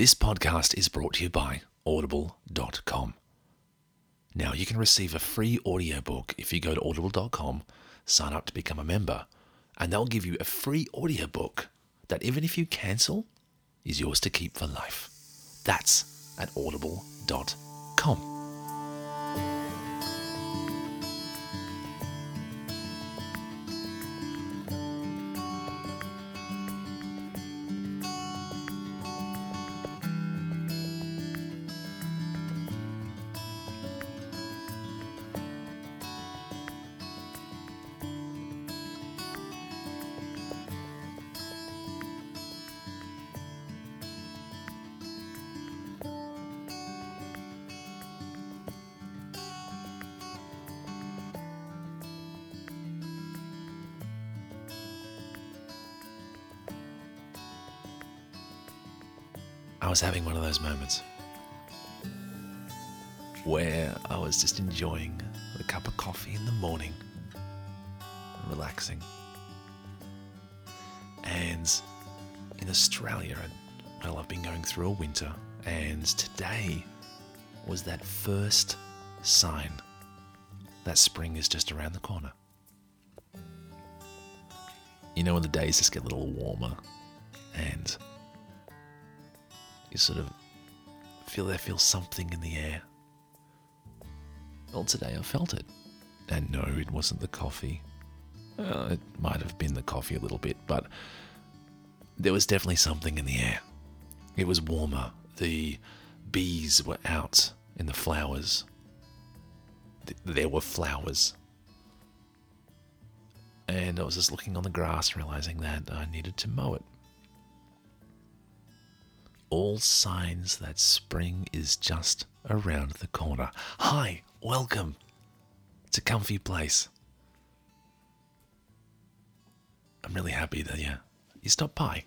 This podcast is brought to you by audible.com. Now, you can receive a free audiobook if you go to audible.com, sign up to become a member, and they'll give you a free audiobook that, even if you cancel, is yours to keep for life. That's at audible.com. was having one of those moments where I was just enjoying a cup of coffee in the morning, relaxing. And in Australia, well, I've been going through a winter, and today was that first sign that spring is just around the corner. You know, when the days just get a little warmer and you sort of feel there feels something in the air. Well, today I felt it. And no, it wasn't the coffee. Well, it might have been the coffee a little bit, but there was definitely something in the air. It was warmer. The bees were out in the flowers. There were flowers. And I was just looking on the grass, realizing that I needed to mow it all signs that spring is just around the corner. Hi, welcome. to comfy place. I'm really happy that you, you stopped by.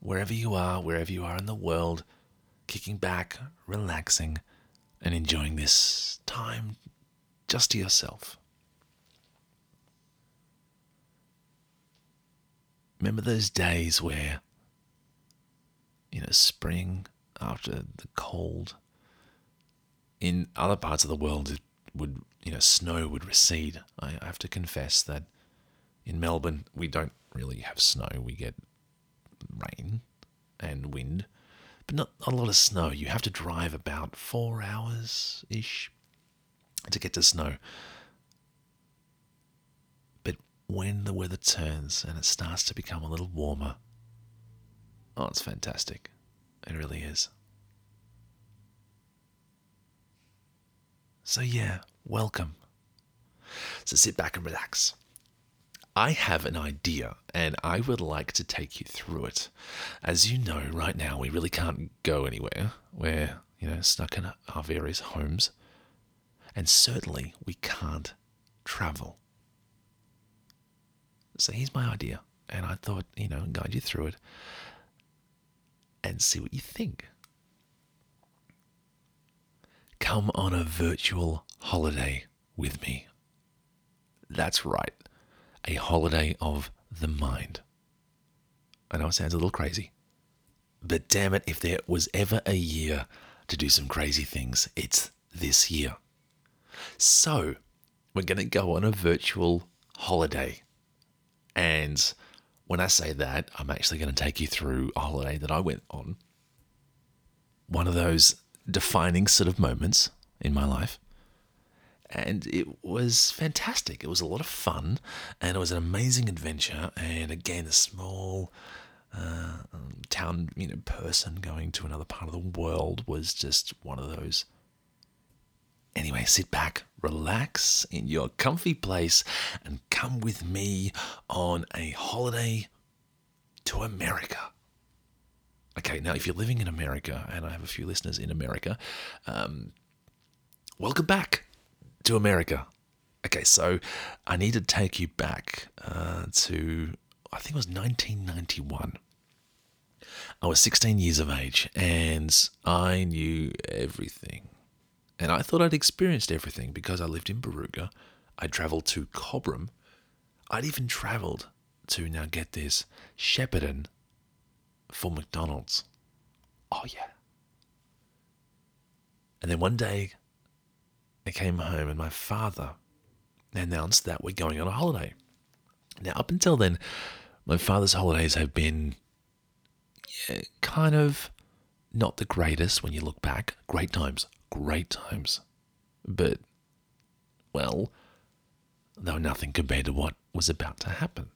Wherever you are, wherever you are in the world, kicking back, relaxing, and enjoying this time just to yourself. Remember those days where you know, spring after the cold. In other parts of the world, it would, you know, snow would recede. I have to confess that in Melbourne, we don't really have snow. We get rain and wind, but not a lot of snow. You have to drive about four hours ish to get to snow. But when the weather turns and it starts to become a little warmer, Oh, it's fantastic. It really is. So, yeah, welcome. So, sit back and relax. I have an idea and I would like to take you through it. As you know, right now we really can't go anywhere. We're, you know, stuck in our various homes. And certainly we can't travel. So here's my idea. And I thought, you know, guide you through it and see what you think. Come on a virtual holiday with me. That's right, a holiday of the mind. I know it sounds a little crazy, but damn it, if there was ever a year to do some crazy things, it's this year. So, we're going to go on a virtual holiday. And when I say that, I'm actually going to take you through a holiday that I went on. One of those defining sort of moments in my life. And it was fantastic. It was a lot of fun and it was an amazing adventure. And again, a small uh, um, town you know, person going to another part of the world was just one of those Anyway, sit back, relax in your comfy place, and come with me on a holiday to America. Okay, now if you're living in America, and I have a few listeners in America, um, welcome back to America. Okay, so I need to take you back uh, to, I think it was 1991. I was 16 years of age and I knew everything and I thought I'd experienced everything because I lived in Barooga. I'd travelled to Cobram. I'd even travelled to, now get this, Shepparton for McDonald's. Oh, yeah. And then one day, I came home and my father announced that we're going on a holiday. Now, up until then, my father's holidays have been yeah, kind of not the greatest when you look back. Great times, great times. But, well, were nothing compared to what was about to happen.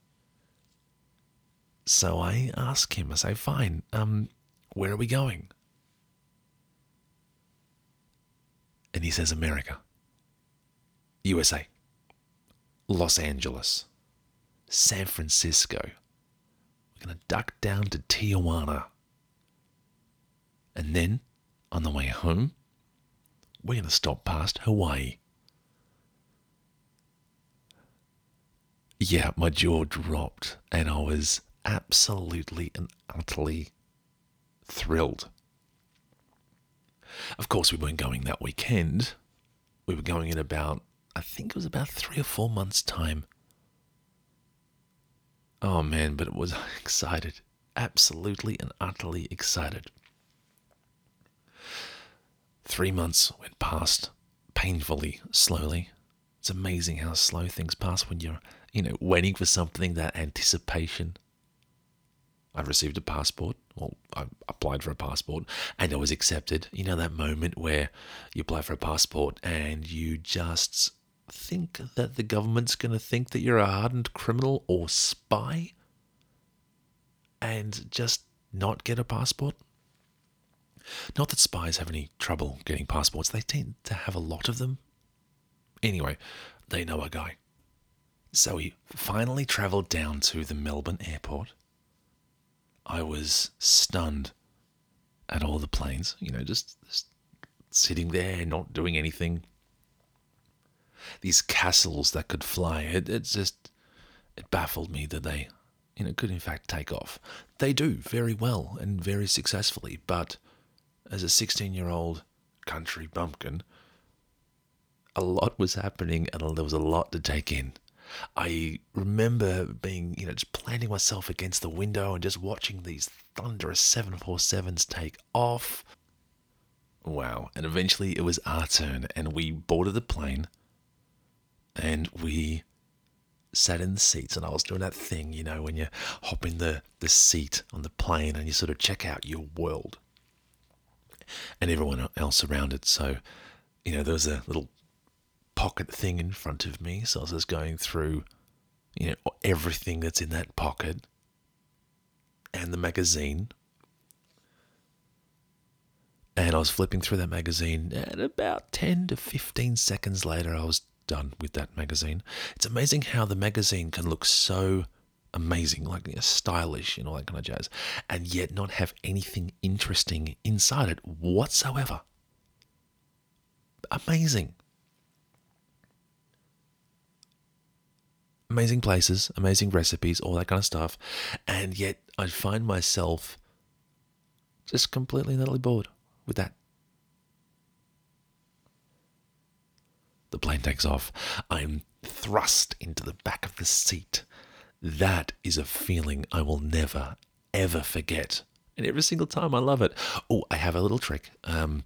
So I ask him, I say, fine, um, where are we going? And he says, America, USA, Los Angeles, San Francisco. We're going to duck down to Tijuana. And then, on the way home, we're going to stop past Hawaii. Yeah, my jaw dropped, and I was absolutely and utterly thrilled. Of course, we weren't going that weekend. We were going in about, I think it was about three or four months' time. Oh man, but it was excited. Absolutely and utterly excited. Three months went past painfully, slowly. It's amazing how slow things pass when you're, you know, waiting for something, that anticipation. I've received a passport. Well, I applied for a passport and it was accepted. You know, that moment where you apply for a passport and you just think that the government's going to think that you're a hardened criminal or spy and just not get a passport? Not that spies have any trouble getting passports, they tend to have a lot of them. Anyway, they know a guy. So he finally travelled down to the Melbourne airport I was stunned at all the planes, you know, just, just sitting there, not doing anything. These castles that could fly, it, it just, it baffled me that they, you know, could in fact take off. They do very well and very successfully, but as a 16 year old country bumpkin, a lot was happening and there was a lot to take in. I remember being, you know, just planting myself against the window and just watching these thunderous 747s take off. Wow. And eventually it was our turn, and we boarded the plane and we sat in the seats. And I was doing that thing, you know, when you hop in the, the seat on the plane and you sort of check out your world and everyone else around it. So, you know, there was a little pocket thing in front of me. So I was just going through, you know, everything that's in that pocket and the magazine. And I was flipping through that magazine, and about 10 to 15 seconds later, I was done with that magazine. It's amazing how the magazine can look so amazing, like you know, stylish and all that kind of jazz, and yet not have anything interesting inside it whatsoever. Amazing. amazing places, amazing recipes, all that kind of stuff. And yet I find myself just completely and utterly bored with that. The plane takes off. I'm thrust into the back of the seat. That is a feeling I will never, ever forget. And every single time I love it. Oh, I have a little trick. Um,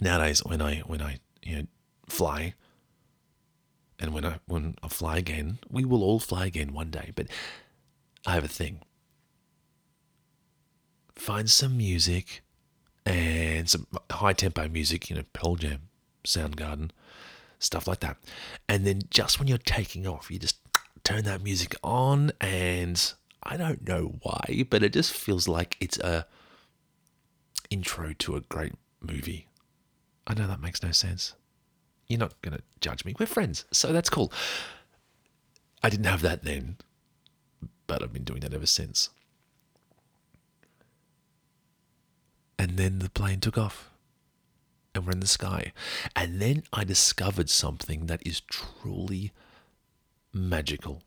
nowadays, when I when I you know fly, and when I when I fly again, we will all fly again one day. But I have a thing. Find some music and some high tempo music, you know, Pearl Jam, Soundgarden, stuff like that. And then just when you're taking off, you just turn that music on and I don't know why, but it just feels like it's a intro to a great movie. I know that makes no sense. You're not going to judge me. We're friends, so that's cool. I didn't have that then, but I've been doing that ever since. And then the plane took off, and we're in the sky. And then I discovered something that is truly magical.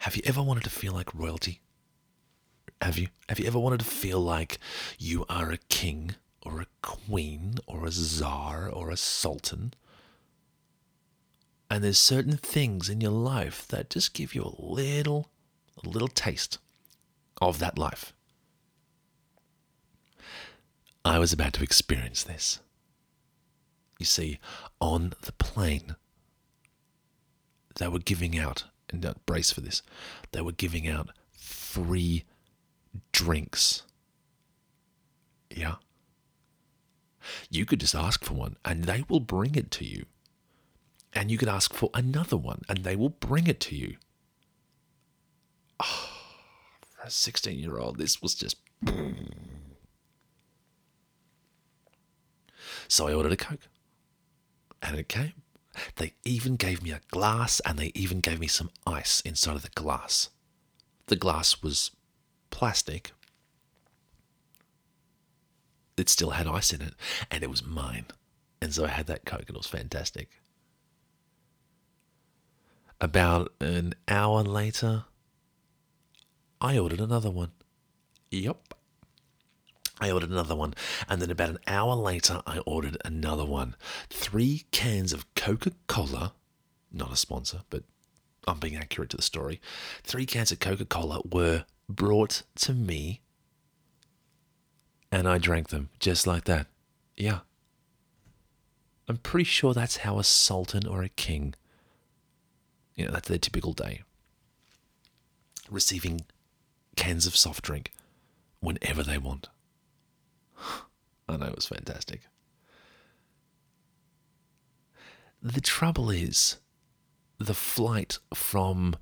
Have you ever wanted to feel like royalty? Have you? Have you ever wanted to feel like you are a king or a queen or a czar or a sultan. And there's certain things in your life that just give you a little, a little taste of that life. I was about to experience this. You see, on the plane, they were giving out, and uh, brace for this, they were giving out free drinks. Yeah. You could just ask for one and they will bring it to you. And you could ask for another one and they will bring it to you. Oh, for a 16 year old, this was just. So I ordered a Coke. And it came. They even gave me a glass and they even gave me some ice inside of the glass. The glass was plastic. It still had ice in it and it was mine. And so I had that Coke and it was fantastic. About an hour later, I ordered another one. Yup. I ordered another one. And then about an hour later, I ordered another one. Three cans of Coca Cola, not a sponsor, but I'm being accurate to the story. Three cans of Coca Cola were brought to me, and I drank them just like that. Yeah. I'm pretty sure that's how a sultan or a king, you know, that's their typical day. Receiving cans of soft drink whenever they want. I know it was fantastic. The trouble is, the flight from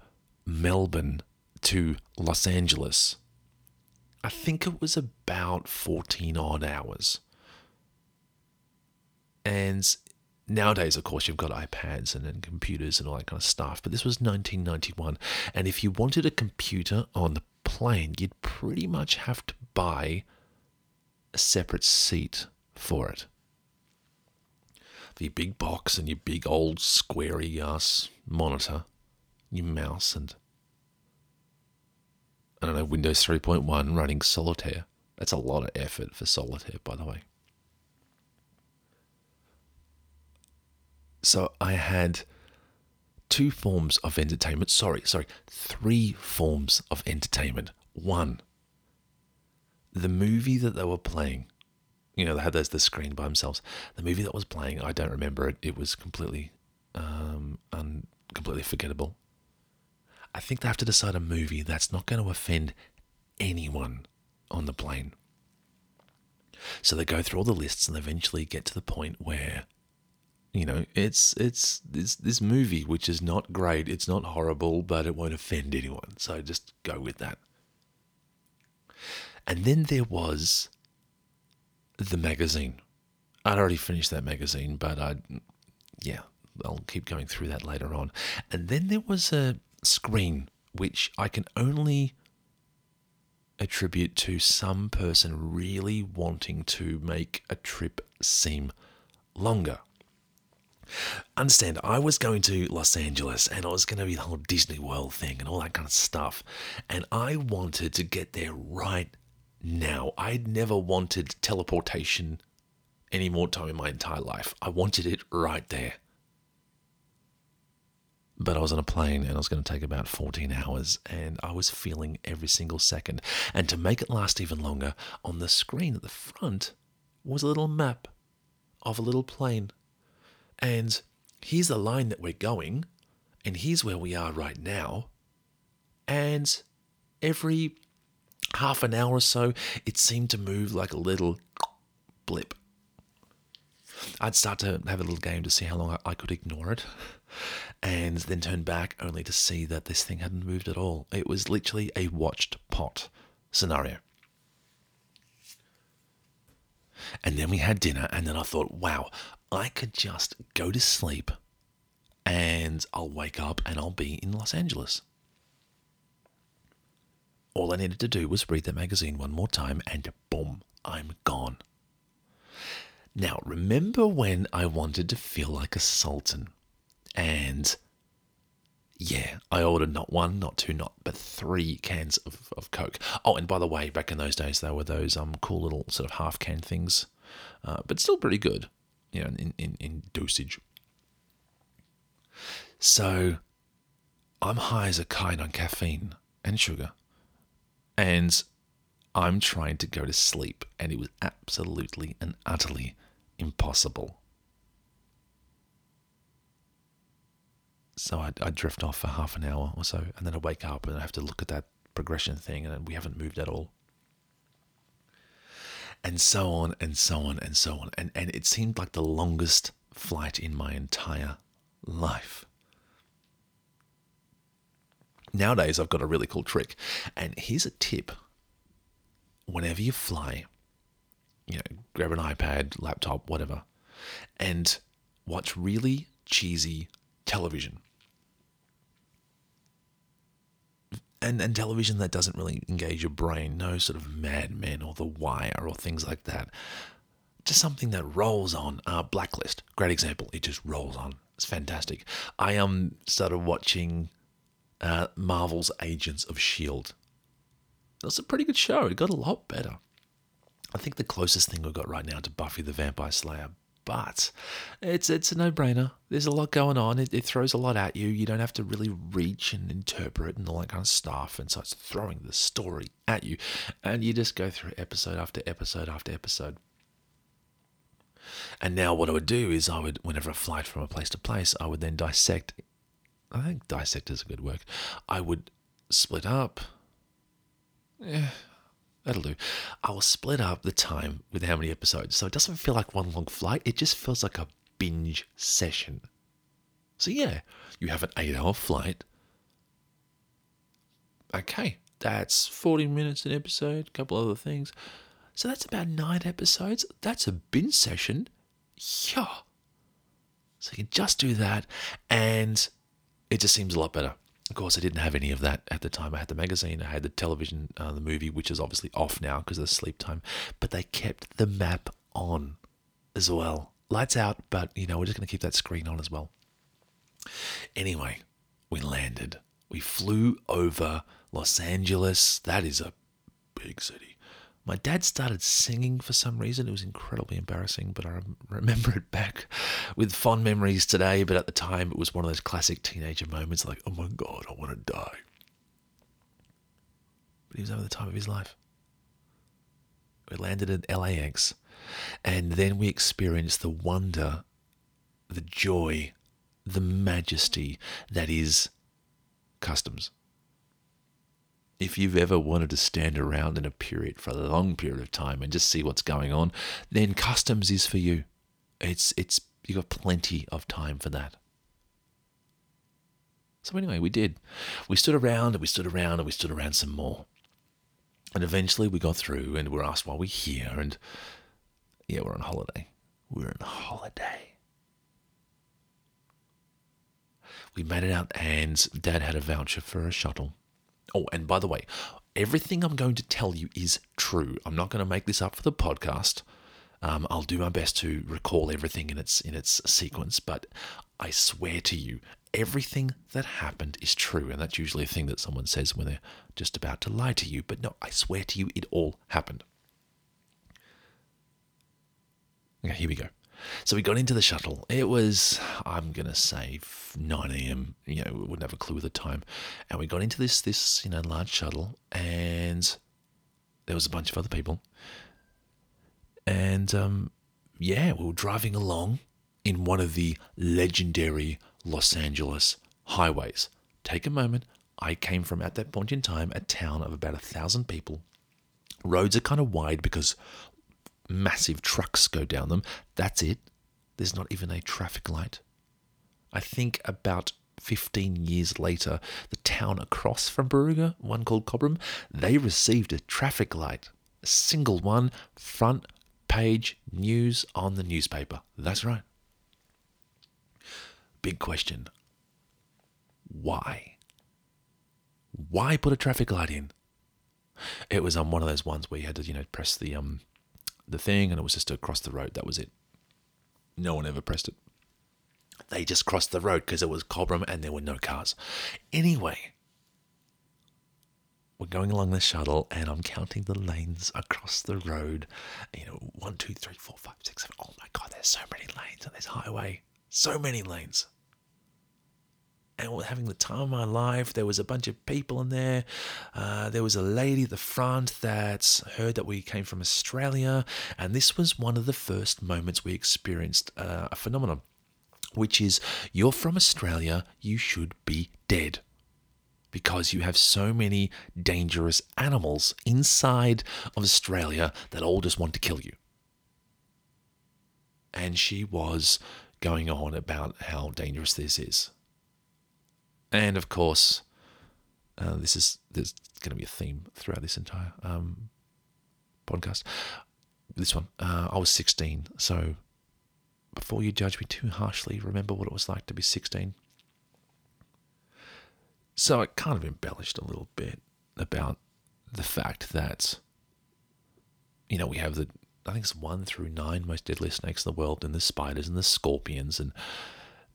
Melbourne to Los Angeles, I think it was about 14 odd hours. And nowadays, of course, you've got iPads and, and computers and all that kind of stuff, but this was 1991. And if you wanted a computer on the plane, you'd pretty much have to buy a separate seat for it. Your big box and your big old squarey ass monitor, your mouse, and I don't know, Windows 3.1 running solitaire. That's a lot of effort for solitaire, by the way. So I had two forms of entertainment. Sorry, sorry, three forms of entertainment. One, the movie that they were playing, you know, they had those the screen by themselves. The movie that was playing, I don't remember it. It was completely, um, un, completely forgettable. I think they have to decide a movie that's not going to offend anyone on the plane. So they go through all the lists and eventually get to the point where, you know, it's it's this this movie which is not great, it's not horrible, but it won't offend anyone. So just go with that. And then there was the magazine. I'd already finished that magazine, but I, yeah, I'll keep going through that later on. And then there was a screen which I can only attribute to some person really wanting to make a trip seem longer. Understand, I was going to Los Angeles and I was going to be the whole Disney World thing and all that kind of stuff. And I wanted to get there right now. I'd never wanted teleportation any more time in my entire life. I wanted it right there. But I was on a plane and I was going to take about 14 hours and I was feeling every single second. And to make it last even longer, on the screen at the front was a little map of a little plane. And here's the line that we're going, and here's where we are right now. And every half an hour or so, it seemed to move like a little blip. I'd start to have a little game to see how long I could ignore it, and then turn back only to see that this thing hadn't moved at all. It was literally a watched pot scenario. And then we had dinner, and then I thought, wow, I could just go to sleep and I'll wake up and I'll be in Los Angeles. All I needed to do was read the magazine one more time, and boom, I'm gone. Now, remember when I wanted to feel like a sultan? And yeah, I ordered not one, not two, not but three cans of, of Coke. Oh, and by the way, back in those days, there were those um cool little sort of half can things, uh, but still pretty good, you know, in, in, in dosage. So I'm high as a kite on caffeine and sugar. And I'm trying to go to sleep, and it was absolutely and utterly impossible. So I'd, I'd drift off for half an hour or so, and then I'd wake up and I have to look at that progression thing, and we haven't moved at all. And so on and so on and so on. And, and it seemed like the longest flight in my entire life. Nowadays, I've got a really cool trick. And here's a tip whenever you fly, you know, grab an iPad, laptop, whatever, and watch really cheesy television. And, and television that doesn't really engage your brain, no sort of Mad Men or The Wire or things like that. Just something that rolls on. Uh, Blacklist, great example. It just rolls on. It's fantastic. I um started watching uh, Marvel's Agents of S.H.I.E.L.D. It was a pretty good show. It got a lot better. I think the closest thing we've got right now to Buffy the Vampire Slayer, but it's it's a no-brainer. There's a lot going on. It, it throws a lot at you. You don't have to really reach and interpret and all that kind of stuff. And so it's throwing the story at you, and you just go through episode after episode after episode. And now what I would do is I would, whenever I fly from a place to place, I would then dissect I think dissect is a good word. I would split up. Yeah, that'll do. I will split up the time with how many episodes. So it doesn't feel like one long flight. It just feels like a binge session. So yeah, you have an eight hour flight. Okay, that's 40 minutes an episode, a couple other things. So that's about nine episodes. That's a binge session. Yeah. So you can just do that and it just seems a lot better. Of course, I didn't have any of that at the time. I had the magazine, I had the television, uh, the movie, which is obviously off now because of the sleep time, but they kept the map on as well. Lights out, but you know, we're just going to keep that screen on as well. Anyway, we landed. We flew over Los Angeles. That is a big city. My dad started singing for some reason. It was incredibly embarrassing, but I remember it back with fond memories today. But at the time, it was one of those classic teenager moments like, oh my God, I want to die. But he was having the time of his life. We landed at LAX, and then we experienced the wonder, the joy, the majesty that is customs if you've ever wanted to stand around in a period for a long period of time and just see what's going on, then customs is for you. It's it's you've got plenty of time for that. So anyway, we did. We stood around and we stood around and we stood around some more. And eventually we got through and we are asked why we're here and yeah, we're on holiday. We're on holiday. We made it out and dad had a voucher for a shuttle Oh, and by the way, everything I'm going to tell you is true. I'm not going to make this up for the podcast. Um, I'll do my best to recall everything in its in its sequence, but I swear to you, everything that happened is true, and that's usually a thing that someone says when they're just about to lie to you. But no, I swear to you, it all happened. Okay, here we go. So we got into the shuttle. It was, I'm gonna say, 9 a.m. You know, we wouldn't have a clue of the time. And we got into this this you know large shuttle, and there was a bunch of other people. And um, yeah, we were driving along in one of the legendary Los Angeles highways. Take a moment. I came from at that point in time a town of about a thousand people. Roads are kind of wide because massive trucks go down them. That's it. There's not even a traffic light. I think about 15 years later, the town across from Barooga, one called Cobram, they received a traffic light. A single one, front page news on the newspaper. That's right. Big question. Why? Why put a traffic light in? It was on one of those ones where you had to, you know, press the um the thing and it was just across the road. That was it. No one ever pressed it. They just crossed the road because it was Cobram and there were no cars. Anyway, we're going along the shuttle and I'm counting the lanes across the road. You know, one, two, three, four, five, six, seven. Oh my God, there's so many lanes on this highway. So many lanes. And having the time of my life. There was a bunch of people in there. Uh, there was a lady at the front that heard that we came from Australia, and this was one of the first moments we experienced uh, a phenomenon, which is you're from Australia, you should be dead. Because you have so many dangerous animals inside of Australia that all just want to kill you. And she was going on about how dangerous this is and of course, uh, this is there's going to be a theme throughout this entire um, podcast. This one, uh, I was 16, so before you judge me too harshly, remember what it was like to be 16. So I kind of embellished a little bit about the fact that, you know, we have the, I think it's one through nine most deadly snakes in the world, and the spiders and the scorpions and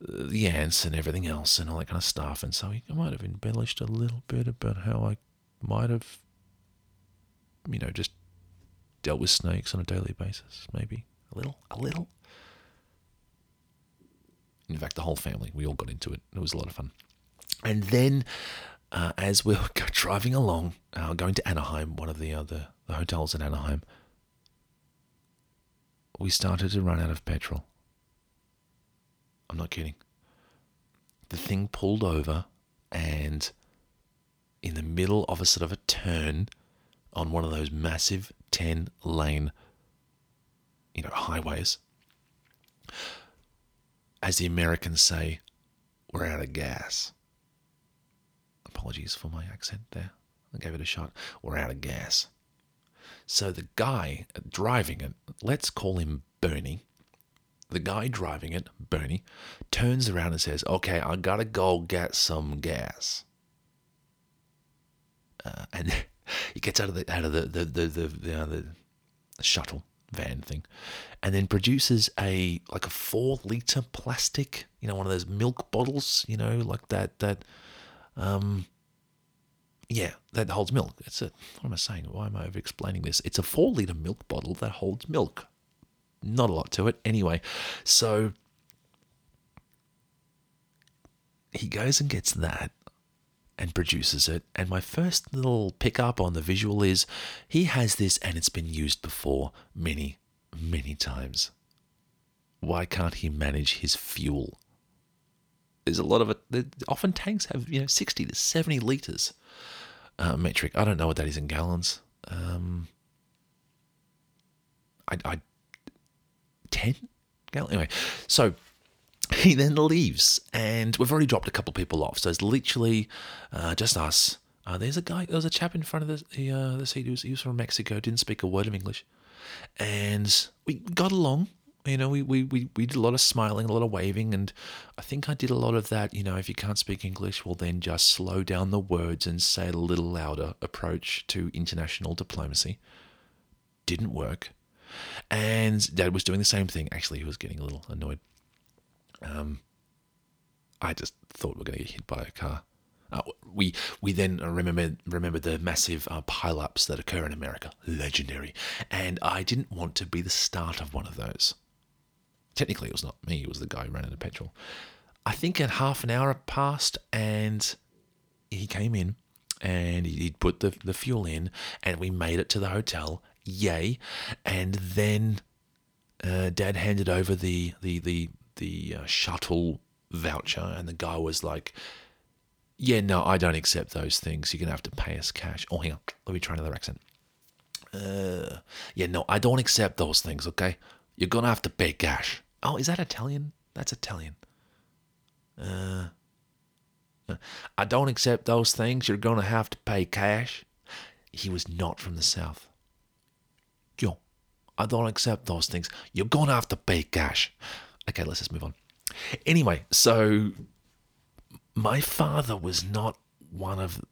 the ants and everything else and all that kind of stuff. And so he might have embellished a little bit about how I might have, you know, just dealt with snakes on a daily basis. Maybe a little, a little. In fact, the whole family, we all got into it. It was a lot of fun. And then, uh, as we were driving along, uh, going to Anaheim, one of the other the hotels in Anaheim, we started to run out of petrol. I'm not kidding. The thing pulled over and in the middle of a sort of a turn on one of those massive 10 lane you know highways as the Americans say we're out of gas. Apologies for my accent there. I gave it a shot. We're out of gas. So the guy driving it let's call him Bernie the guy driving it, Bernie, turns around and says, Okay, I gotta go get some gas. Uh, and he gets out of the out of the the the the, the, uh, the shuttle van thing, and then produces a like a four liter plastic, you know, one of those milk bottles, you know, like that that, um, yeah, that holds milk. It's a what am I saying? Why am I over explaining this? It's a four liter milk bottle that holds milk not a lot to it. Anyway, so he goes and gets that and produces it. And my first little pickup on the visual is he has this and it's been used before many, many times. Why can't he manage his fuel? There's a lot of it. Often tanks have, you know, 60 to 70 litres uh, metric. I don't know what that is in gallons. Um, I, I 10 gallon. Anyway, so he then leaves, and we've already dropped a couple of people off. So it's literally uh, just us. Uh, there's a guy, there's a chap in front of the the, uh, the seat. He was, he was from Mexico, didn't speak a word of English, and we got along. You know, we, we, we, we did a lot of smiling, a lot of waving, and I think I did a lot of that. You know, if you can't speak English, well, then just slow down the words and say a little louder approach to international diplomacy. Didn't work. And Dad was doing the same thing. Actually, he was getting a little annoyed. Um, I just thought we are going to get hit by a car. Uh, we we then remember remember the massive uh, pileups that occur in America, legendary, and I didn't want to be the start of one of those. Technically, it was not me; it was the guy who ran out of petrol. I think at half an hour passed, and he came in, and he'd put the the fuel in, and we made it to the hotel, yay. And then uh, Dad handed over the the the the uh, shuttle voucher, and the guy was like, "Yeah, no, I don't accept those things. You're gonna have to pay us cash." Oh, hang on, let me try another accent. Uh, yeah, no, I don't accept those things. Okay, you're gonna have to pay cash. Oh, is that Italian? That's Italian. Uh, I don't accept those things. You're gonna have to pay cash. He was not from the south. Yo, I don't accept those things. You're going to have to pay cash. Okay, let's just move on. Anyway, so my father was not one of,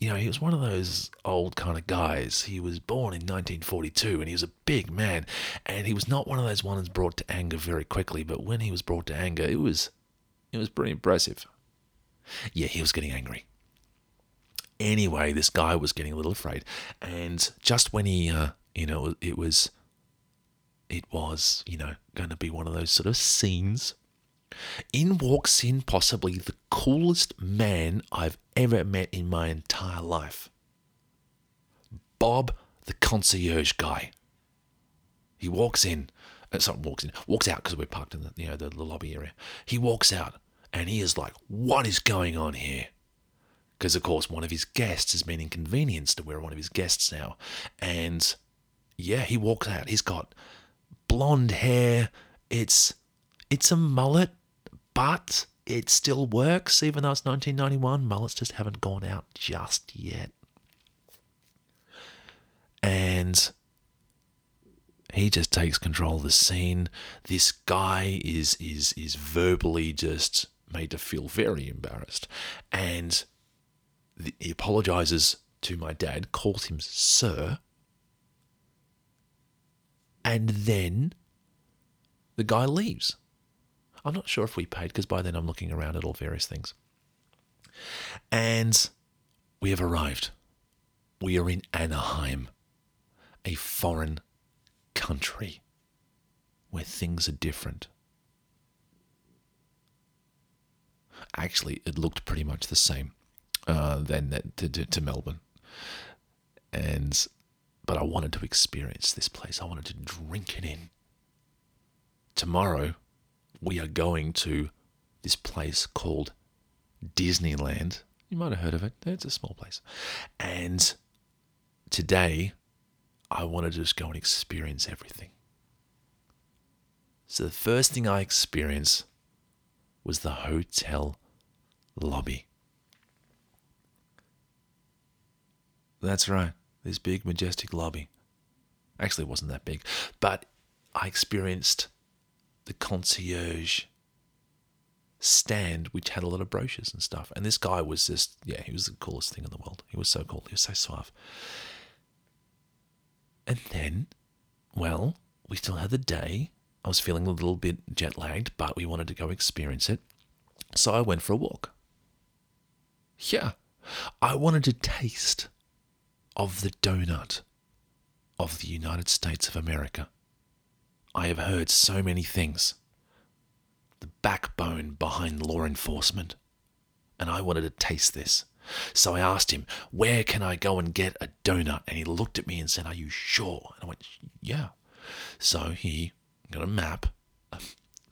you know, he was one of those old kind of guys. He was born in 1942 and he was a big man. And he was not one of those ones brought to anger very quickly. But when he was brought to anger, it was, it was pretty impressive. Yeah, he was getting angry. Anyway, this guy was getting a little afraid. And just when he, uh, you know, it was, it was, you know, going to be one of those sort of scenes In walks in possibly the coolest man I've ever met in my entire life. Bob, the concierge guy. He walks in, uh, sorry, walks in, walks out because we're parked in the you know the, the lobby area. He walks out and he is like, "What is going on here?" Because of course one of his guests has been inconvenienced. We're one of his guests now, and yeah, he walks out. He's got blonde hair. It's it's a mullet, but it still works even though it's 1991. Mullets just haven't gone out just yet. And he just takes control of the scene. This guy is is is verbally just made to feel very embarrassed, and he apologizes to my dad, calls him sir, and then the guy leaves. I'm not sure if we paid because by then I'm looking around at all various things. And we have arrived. We are in Anaheim, a foreign country where things are different. Actually, it looked pretty much the same uh, than to, to, to Melbourne. And but I wanted to experience this place. I wanted to drink it in. Tomorrow, we are going to this place called Disneyland. You might have heard of it. It's a small place. And today, I wanted to just go and experience everything. So the first thing I experienced was the hotel lobby. That's right, this big, majestic lobby. Actually, it wasn't that big, but I experienced the concierge stand, which had a lot of brochures and stuff. And this guy was just, yeah, he was the coolest thing in the world. He was so cool. He was so suave. And then, well, we still had the day. I was feeling a little bit jet lagged, but we wanted to go experience it. So I went for a walk. Yeah, I wanted to taste of the donut of the United States of America. I have heard so many things. The backbone behind law enforcement. And I wanted to taste this. So I asked him, Where can I go and get a donut? And he looked at me and said, Are you sure? And I went, Yeah. So he got a map, a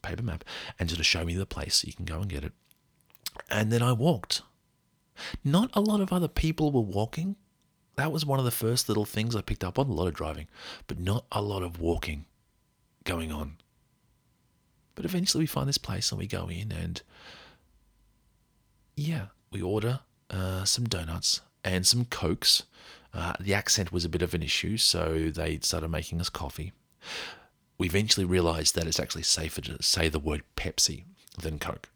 paper map, and sort of showed me the place so you can go and get it. And then I walked. Not a lot of other people were walking. That was one of the first little things I picked up on a lot of driving, but not a lot of walking going on. But eventually we find this place and we go in and yeah, we order uh, some donuts and some cokes. Uh, the accent was a bit of an issue, so they started making us coffee. We eventually realized that it's actually safer to say the word Pepsi than Coke.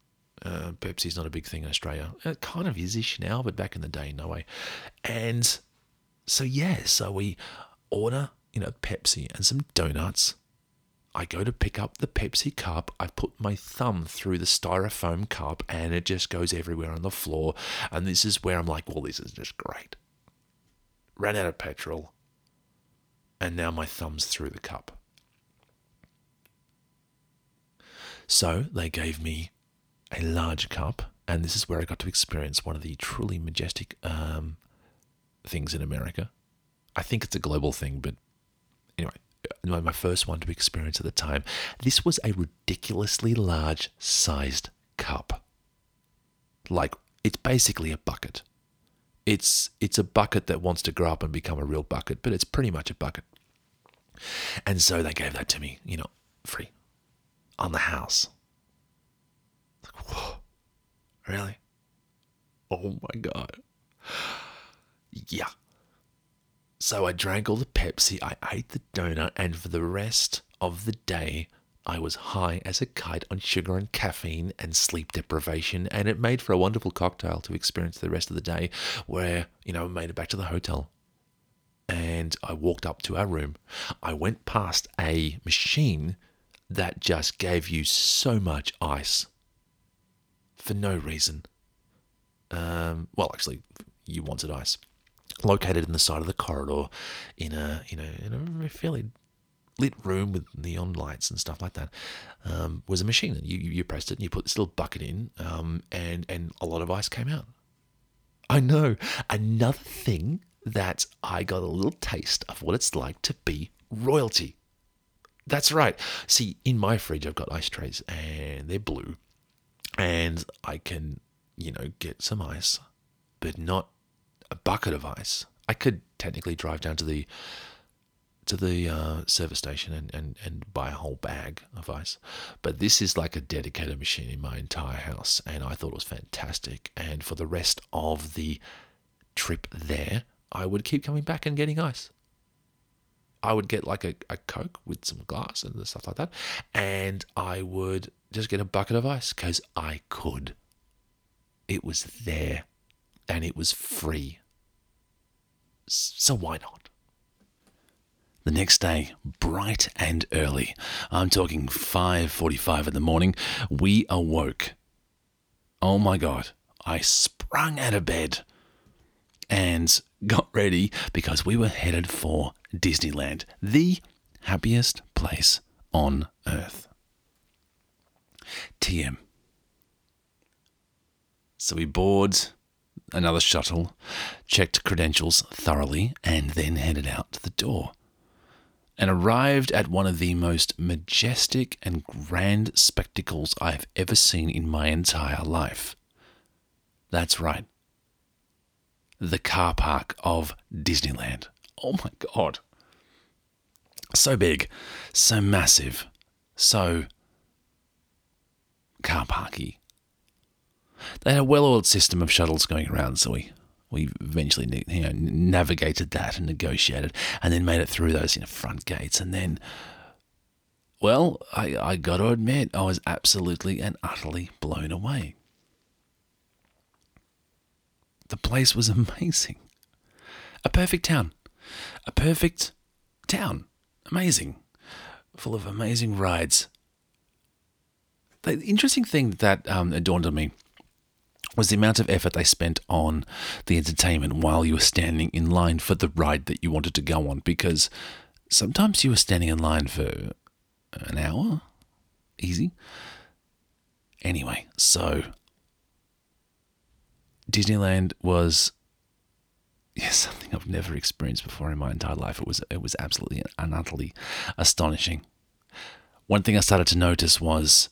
Uh, Pepsi's not a big thing in Australia. It kind of is ish now, but back in the day, no way. And so, yeah, so we order, you know, Pepsi and some donuts I go to pick up the Pepsi cup. I put my thumb through the styrofoam cup and it just goes everywhere on the floor. And this is where I'm like, well, this is just great. Ran out of petrol. And now my thumb's through the cup. So they gave me a large cup. And this is where I got to experience one of the truly majestic um, things in America. I think it's a global thing, but anyway, my first one to experience at the time. This was a ridiculously large sized cup. Like it's basically a bucket. It's it's a bucket that wants to grow up and become a real bucket, but it's pretty much a bucket. And so they gave that to me, you know, free on the house. Like, whoa, really? Oh my god. Yeah, so I drank all the Pepsi, I ate the donut, and for the rest of the day, I was high as a kite on sugar and caffeine and sleep deprivation, and it made for a wonderful cocktail to experience the rest of the day where, you know, I made it back to the hotel. And I walked up to our room. I went past a machine that just gave you so much ice for no reason. Um, well, actually, you wanted ice located in the side of the corridor in a you know in a fairly lit room with neon lights and stuff like that um, was a machine. You, you pressed it and you put this little bucket in, um, and, and a lot of ice came out. I know. Another thing that I got a little taste of what it's like to be royalty. That's right. See, in my fridge, I've got ice trays and they're blue. And I can, you know, get some ice, but not a bucket of ice. I could technically drive down to the to the uh, service station and, and, and buy a whole bag of ice. But this is like a dedicated machine in my entire house, and I thought it was fantastic. And for the rest of the trip there, I would keep coming back and getting ice. I would get like a, a Coke with some glass and stuff like that, and I would just get a bucket of ice because I could. It was there and it was free. So why not? The next day, bright and early, I'm talking 5:45 in the morning, we awoke. Oh my god, I sprung out of bed and got ready because we were headed for Disneyland, the happiest place on earth. TM. So we board another shuttle, checked credentials thoroughly, and then headed out to the door. And arrived at one of the most majestic and grand spectacles I have ever seen in my entire life. That's right. The car park of Disneyland. Oh my God. So big, so massive, so car parky. They had a well-oiled system of shuttles going around, so we we eventually you know, navigated that and negotiated, and then made it through those you know, front gates, and then. Well, I, I got to admit, I was absolutely and utterly blown away. The place was amazing. A perfect town. A perfect town. Amazing. Full of amazing rides. The interesting thing that um, dawned on me was the amount of effort they spent on the entertainment while you were standing in line for the ride that you wanted to go on. Because sometimes you were standing in line for an hour, easy. Anyway, so Disneyland was yeah, something I've never experienced before in my entire life. It was it was absolutely and utterly astonishing. One thing I started to notice was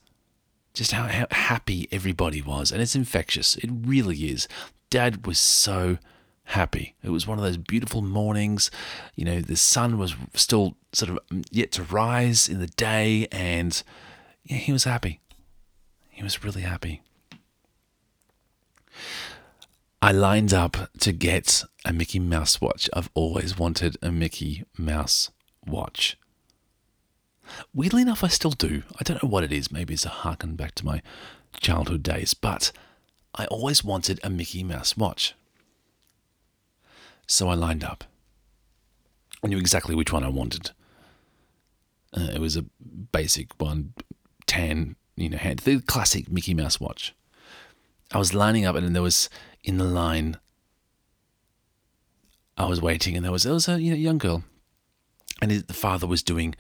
just how, how happy everybody was. And it's infectious. It really is. Dad was so happy. It was one of those beautiful mornings. You know, the sun was still sort of yet to rise in the day, and yeah, he was happy. He was really happy. I lined up to get a Mickey Mouse watch. I've always wanted a Mickey Mouse watch. Weirdly enough, I still do. I don't know what it is. Maybe it's a harken back to my childhood days, but I always wanted a Mickey Mouse watch. So I lined up. I knew exactly which one I wanted. Uh, it was a basic one, tan, you know, hand, the classic Mickey Mouse watch. I was lining up, and there was in the line. I was waiting, and there was there was a you know, young girl, and the father was doing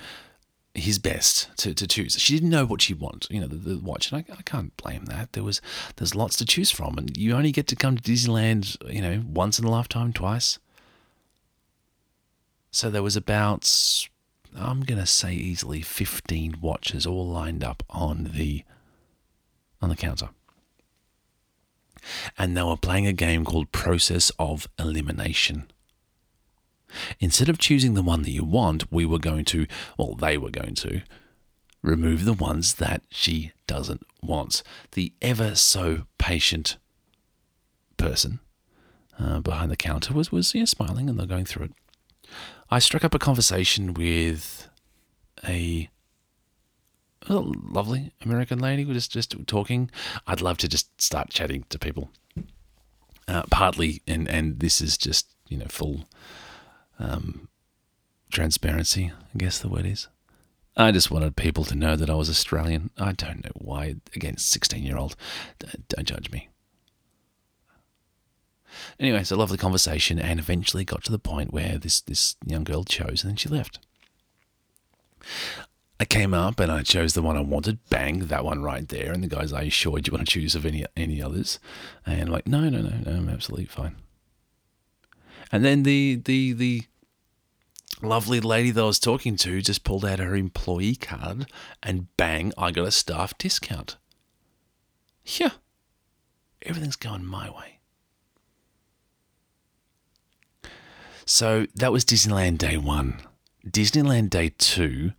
his best to, to choose. She didn't know what she wanted, you know, the, the watch, and I, I, can't blame that. There was there's lots to choose from, and you only get to come to Disneyland, you know, once in a lifetime, twice. So there was about, I'm gonna say easily 15 watches all lined up on the on the counter, and they were playing a game called Process of Elimination. Instead of choosing the one that you want, we were going to, well, they were going to, remove the ones that she doesn't want. The ever so patient person uh, behind the counter was, was know, smiling and they're going through it. I struck up a conversation with a, a lovely American lady. We're just, just talking. I'd love to just start chatting to people. Uh, partly, and, and this is just, you know, full um, transparency, I guess the word is. I just wanted people to know that I was Australian. I don't know why. Again, 16 year old. Don't judge me. Anyway, a lovely conversation and eventually got to the point where this, this young girl chose and then she left. I came up and I chose the one I wanted. Bang, that one right there. And the guy's "Are you sure? Do you want to choose of any any others?" And I'm like, "No, no, no, no. I'm absolutely fine." And then the the the lovely lady that I was talking to just pulled out her employee card, and bang, I got a staff discount. Yeah, everything's going my way. So that was Disneyland day one. Disneyland day two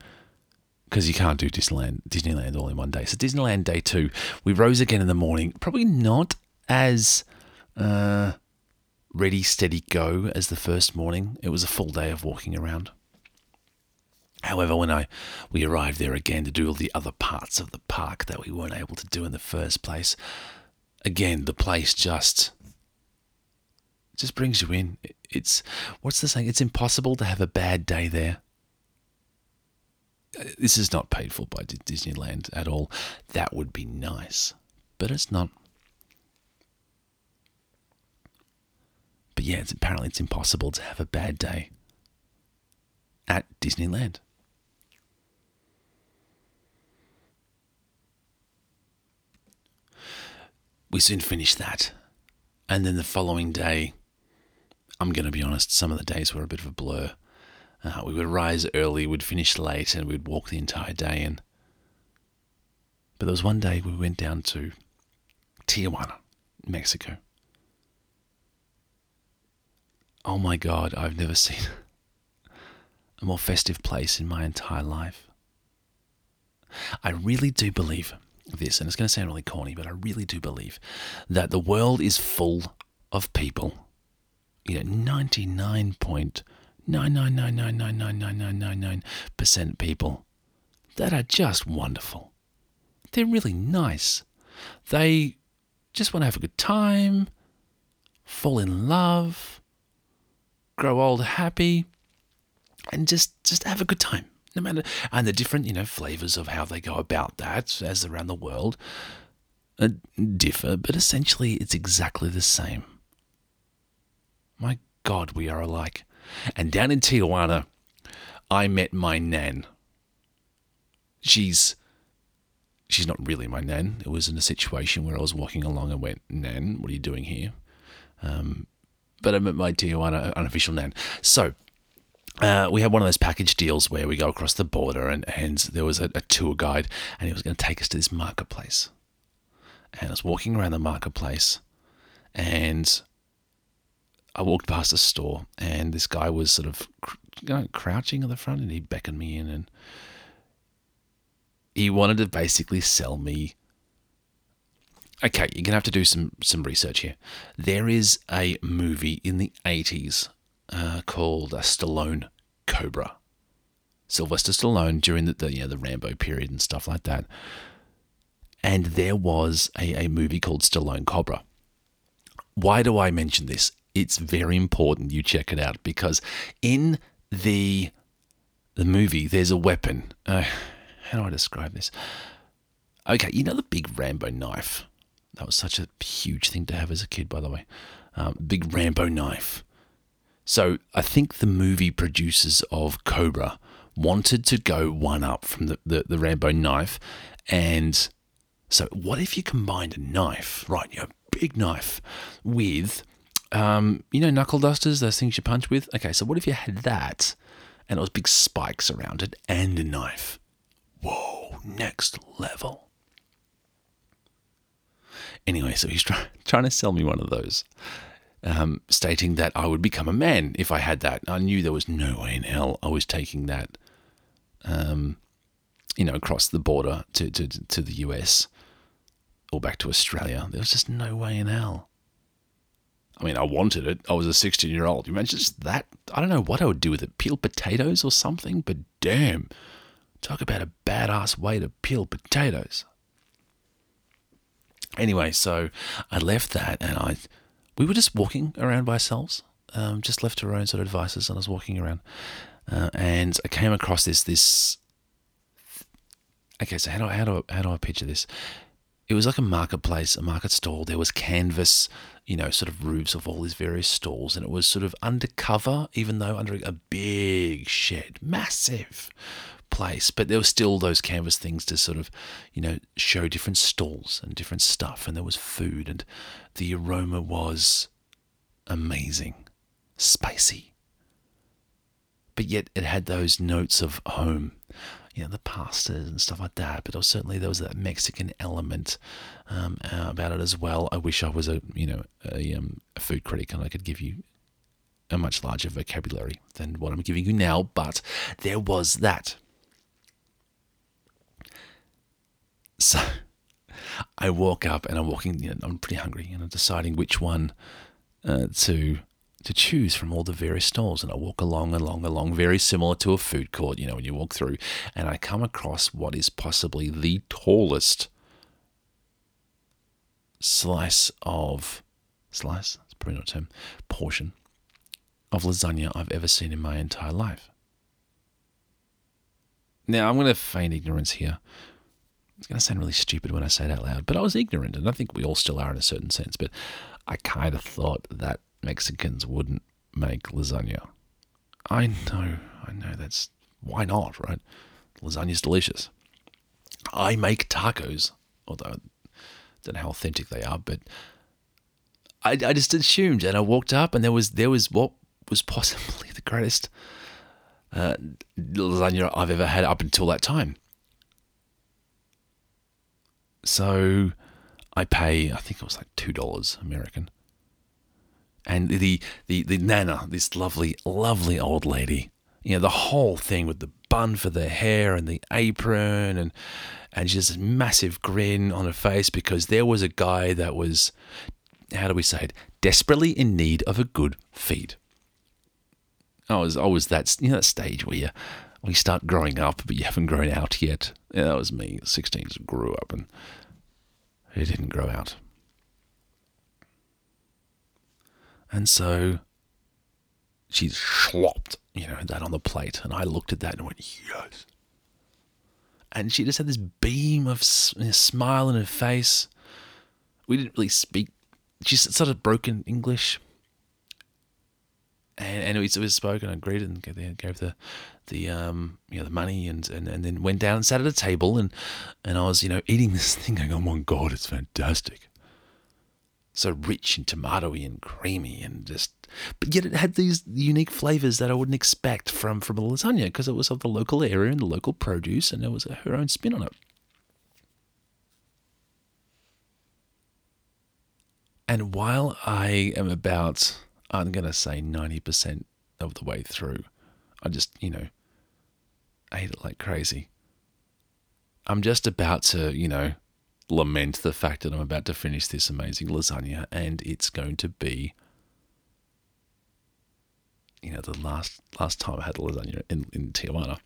because you can't do Disneyland Disneyland all in one day. So Disneyland day two, we rose again in the morning. Probably not as uh, ready, steady, go as the first morning. It was a full day of walking around. However, when I we arrived there again to do all the other parts of the park that we weren't able to do in the first place, again the place just just brings you in. It's what's the saying? It's impossible to have a bad day there uh, this is not paid for by Disneyland at all. That would be nice, but it's not. But yeah, it's apparently it's impossible to have a bad day at Disneyland. We soon finished that. And then the following day, I'm going to be honest, some of the days were a bit of a blur. Uh, we would rise early, we'd finish late, and we'd walk the entire day. And but there was one day we went down to Tijuana, Mexico. Oh my God, I've never seen a more festive place in my entire life. I really do believe this, and it's going to sound really corny, but I really do believe that the world is full of people. You know, 99.999999999% people that are just wonderful. They're really nice. They just want to have a good time, fall in love, grow old happy, and just just have a good time. No matter and the different you know flavors of how they go about that as around the world uh, differ, but essentially it's exactly the same. My God, we are alike. And down in Tijuana, I met my nan. She's she's not really my nan. It was in a situation where I was walking along and went, Nan, what are you doing here? Um, but I met my Tijuana unofficial name. So uh, we had one of those package deals where we go across the border and, and there was a, a tour guide and he was going to take us to this marketplace. And I was walking around the marketplace and I walked past a store and this guy was sort of you know, crouching at the front and he beckoned me in and he wanted to basically sell me. Okay, you're gonna have to do some some research here. There is a movie in the 80s uh, called uh, Stallone Cobra. Sylvester Stallone during the, the you know, the Rambo period and stuff like that. And there was a, a movie called Stallone Cobra. Why do I mention this? it's very important you check it out because in the the movie there's a weapon. Uh, how do I describe this? Okay, you know the big Rambo knife. That was such a huge thing to have as a kid, by the way. Um, big Rambo knife. So I think the movie producers of Cobra wanted to go one up from the, the, the Rambo knife. And so, what if you combined a knife, right? You know, big knife, with um, you know, knuckle dusters, those things you punch with? Okay, so what if you had that and it was big spikes around it and a knife? Whoa, next level. Anyway, so he's try- trying to sell me one of those, um, stating that I would become a man if I had that. I knew there was no way in hell I was taking that, um, you know, across the border to, to, to the US or back to Australia. There was just no way in hell. I mean, I wanted it. I was a 16 year old. You imagine just that? I don't know what I would do with it. Peel potatoes or something? But damn, talk about a badass way to peel potatoes. Anyway, so I left that and I, we were just walking around by ourselves, um, just left our own sort of devices, and I was walking around, uh, and I came across this this. Okay, so how do I, how do I, how do I picture this? It was like a marketplace, a market stall. There was canvas you know, sort of roofs of all these various stalls, and it was sort of undercover, even though under a big shed, massive place, but there were still those canvas things to sort of, you know, show different stalls and different stuff. And there was food, and the aroma was amazing, spicy. But yet it had those notes of home, you know, the pastas and stuff like that. But certainly there was that Mexican element um, about it as well. I wish I was a, you know, a, um, a food critic and I could give you a much larger vocabulary than what I'm giving you now, but there was that. So I walk up and I'm walking, you know, I'm pretty hungry and I'm deciding which one uh, to to choose from all the various stalls. And I walk along, along, along, very similar to a food court, you know, when you walk through, and I come across what is possibly the tallest slice of slice, it's probably not a term, portion of lasagna I've ever seen in my entire life. Now, I'm going to feign ignorance here. It's going to sound really stupid when I say it out loud, but I was ignorant, and I think we all still are in a certain sense. But I kind of thought that Mexicans wouldn't make lasagna. I know, I know that's why not, right? Lasagna's delicious. I make tacos, although I don't know how authentic they are, but I, I just assumed, and I walked up, and there was there was what was possibly the greatest uh, lasagna I've ever had up until that time. So I pay, I think it was like two dollars American. And the, the the nana, this lovely, lovely old lady, you know, the whole thing with the bun for the hair and the apron and and just a massive grin on her face because there was a guy that was how do we say it, desperately in need of a good feed. I was always that you know that stage where you we start growing up, but you haven't grown out yet. Yeah, that was me. Sixteen just grew up and it didn't grow out. And so she slopped, you know, that on the plate, and I looked at that and went, yes. And she just had this beam of smile in her face. We didn't really speak. She sort of broken English and, and it, was, spoken. I agreed and gave the the um you know the money and, and and then went down and sat at a table and and I was you know eating this thing going oh my god it's fantastic so rich and tomatoey and creamy and just but yet it had these unique flavors that I wouldn't expect from from a lasagna because it was of the local area and the local produce and there was her own spin on it and while I am about I'm going to say 90% of the way through. I just, you know, ate it like crazy. I'm just about to, you know, lament the fact that I'm about to finish this amazing lasagna and it's going to be you know, the last last time I had lasagna in, in Tijuana.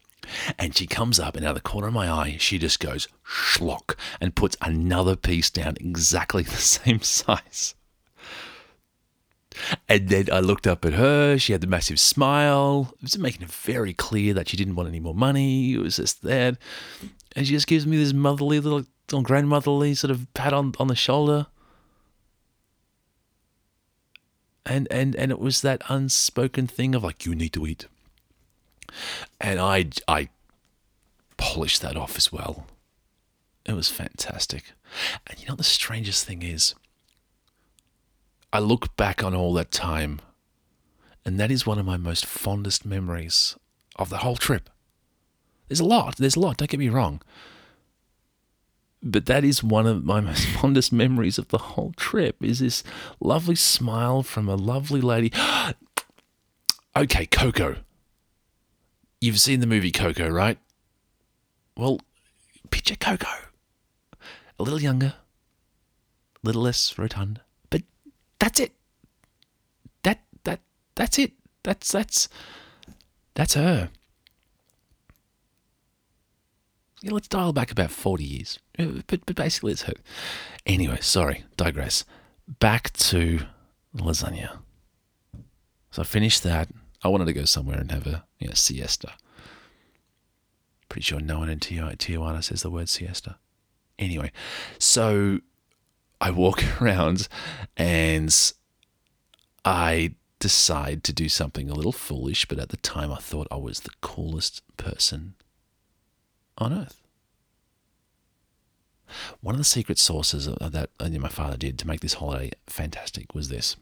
And she comes up, and out of the corner of my eye, she just goes schlock and puts another piece down exactly the same size. And then I looked up at her. She had the massive smile. It was making it very clear that she didn't want any more money. It was just that. And she just gives me this motherly little, grandmotherly sort of pat on, on the shoulder. And, and and it was that unspoken thing of like you need to eat. And I I polished that off as well. It was fantastic. And you know the strangest thing is I look back on all that time, and that is one of my most fondest memories of the whole trip. There's a lot, there's a lot, don't get me wrong. But that is one of my most fondest memories of the whole trip is this lovely smile from a lovely lady. okay, Coco. You've seen the movie Coco, right? Well, picture Coco. A little younger, a little less rotund, that's it. That that that's it. That's that's that's her. Yeah, let's dial back about 40 years. Uh, but, but basically, it's her. Anyway, sorry, digress. Back to lasagna. So I finished that. I wanted to go somewhere and have a you know, siesta. Pretty sure no one in Tijuana says the word siesta. Anyway, so I walk around and I decide to do something a little foolish, but at the time I thought I was the coolest person on earth. One of the secret sources uh, that my father did to make this holiday fantastic was this.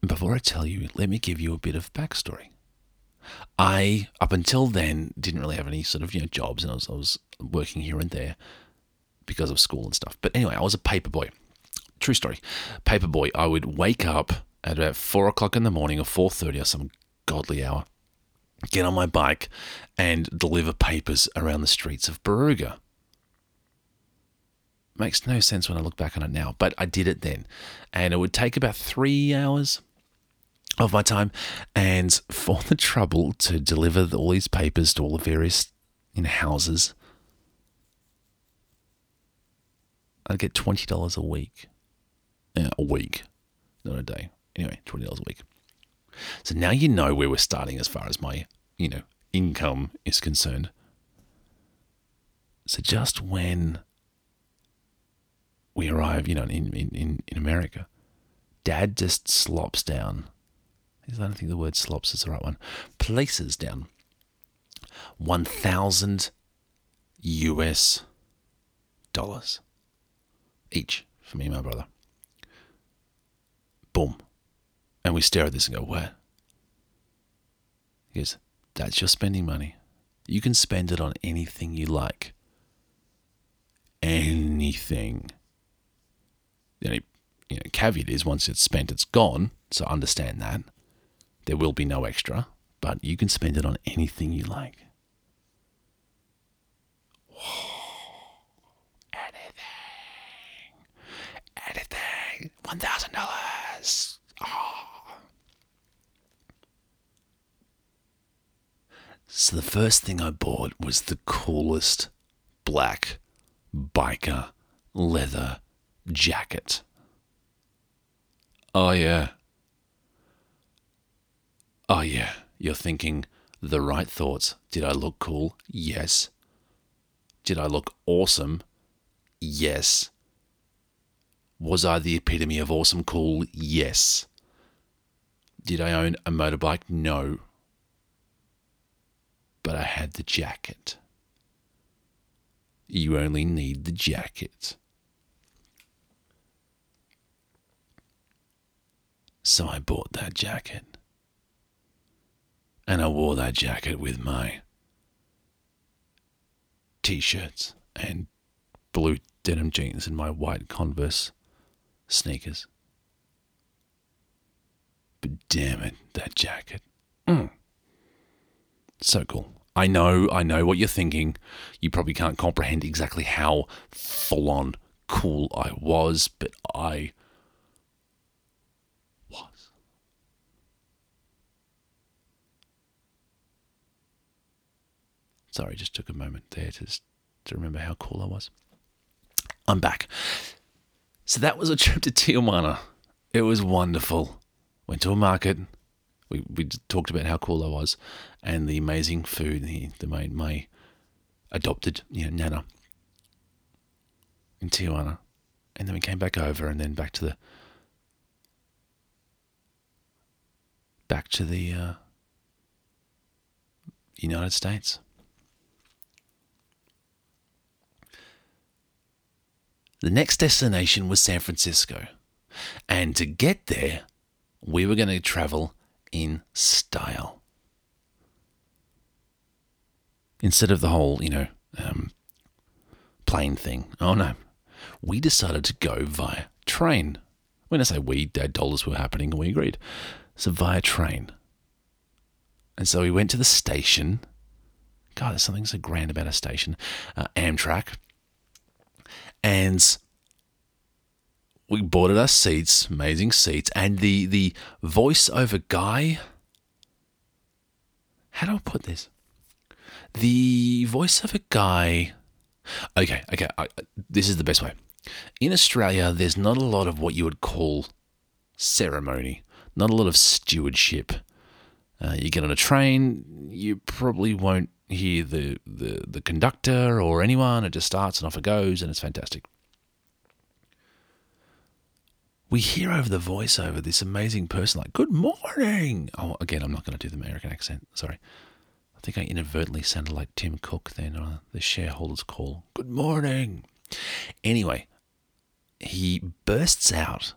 Before I tell you, let me give you a bit of backstory. I, up until then, didn't really have any sort of you know jobs, and I was, I was working here and there because of school and stuff. But anyway, I was a paper boy. True story. Paper boy. I would wake up at about four o'clock in the morning or four thirty or some godly hour, get on my bike, and deliver papers around the streets of Barooga. Makes no sense when I look back on it now, but I did it then, and it would take about three hours of my time, and for the trouble to deliver all these papers to all the various in houses, I'd get twenty dollars a week. Yeah, a week, not a day. Anyway, twenty dollars a week. So now you know where we're starting as far as my, you know, income is concerned. So just when we arrive, you know, in, in, in America, dad just slops down I don't think the word slops is the right one, places down 1,000 US dollars each for me and my brother. Boom. And we stare at this and go, What? He goes, That's your spending money. You can spend it on anything you like. Anything. The only you know, caveat is once it's spent, it's gone. So understand that. There will be no extra, but you can spend it on anything you like. anything. Anything. $1,000. Oh. Ah. So the first thing I bought was the coolest black biker leather jacket. Oh, yeah. Oh, yeah, you're thinking the right thoughts. Did I look cool? Yes. Did I look awesome? Yes. Was I the epitome of awesome cool? Yes. Did I own a motorbike? No. But I had the jacket. You only need the jacket. So I bought that jacket and I wore that jacket with my t shirts and blue denim jeans and my white Converse sneakers. But damn it, that jacket. Mm. So cool. I know, I know what you're thinking. You probably can't comprehend exactly how full on cool I was, but I Sorry, just took a moment there to, to remember how cool I was. I'm back. So that was a trip to Tijuana. It was wonderful. Went to a market. We, we talked about how cool I was and the amazing food. The, the my, my adopted you know, nana in Tijuana. And then we came back over and then back to the back to the uh, United States. The next destination was San Francisco. And to get there, we were going to travel in style. Instead of the whole, you know, um, plane thing. Oh no. We decided to go via train. When I say we, Dad told dollars were happening and we agreed. So via train. And so we went to the station. God, there's something so grand about a station. Uh, Amtrak and we boarded our seats, amazing seats, and the the voiceover guy. How do I put this? The voiceover guy. Okay, okay. I, this is the best way. In Australia, there's not a lot of what you would call ceremony, not a lot of stewardship. Uh, you get on a train, you probably won't hear the, the, the conductor or anyone. It just starts and off it goes, and it's fantastic. we hear over the voiceover this amazing person like, Good morning. Oh, again, I'm not going to do the American accent. Sorry. I think I inadvertently sounded like Tim Cook then on the shareholders call. Good morning. Anyway, he bursts out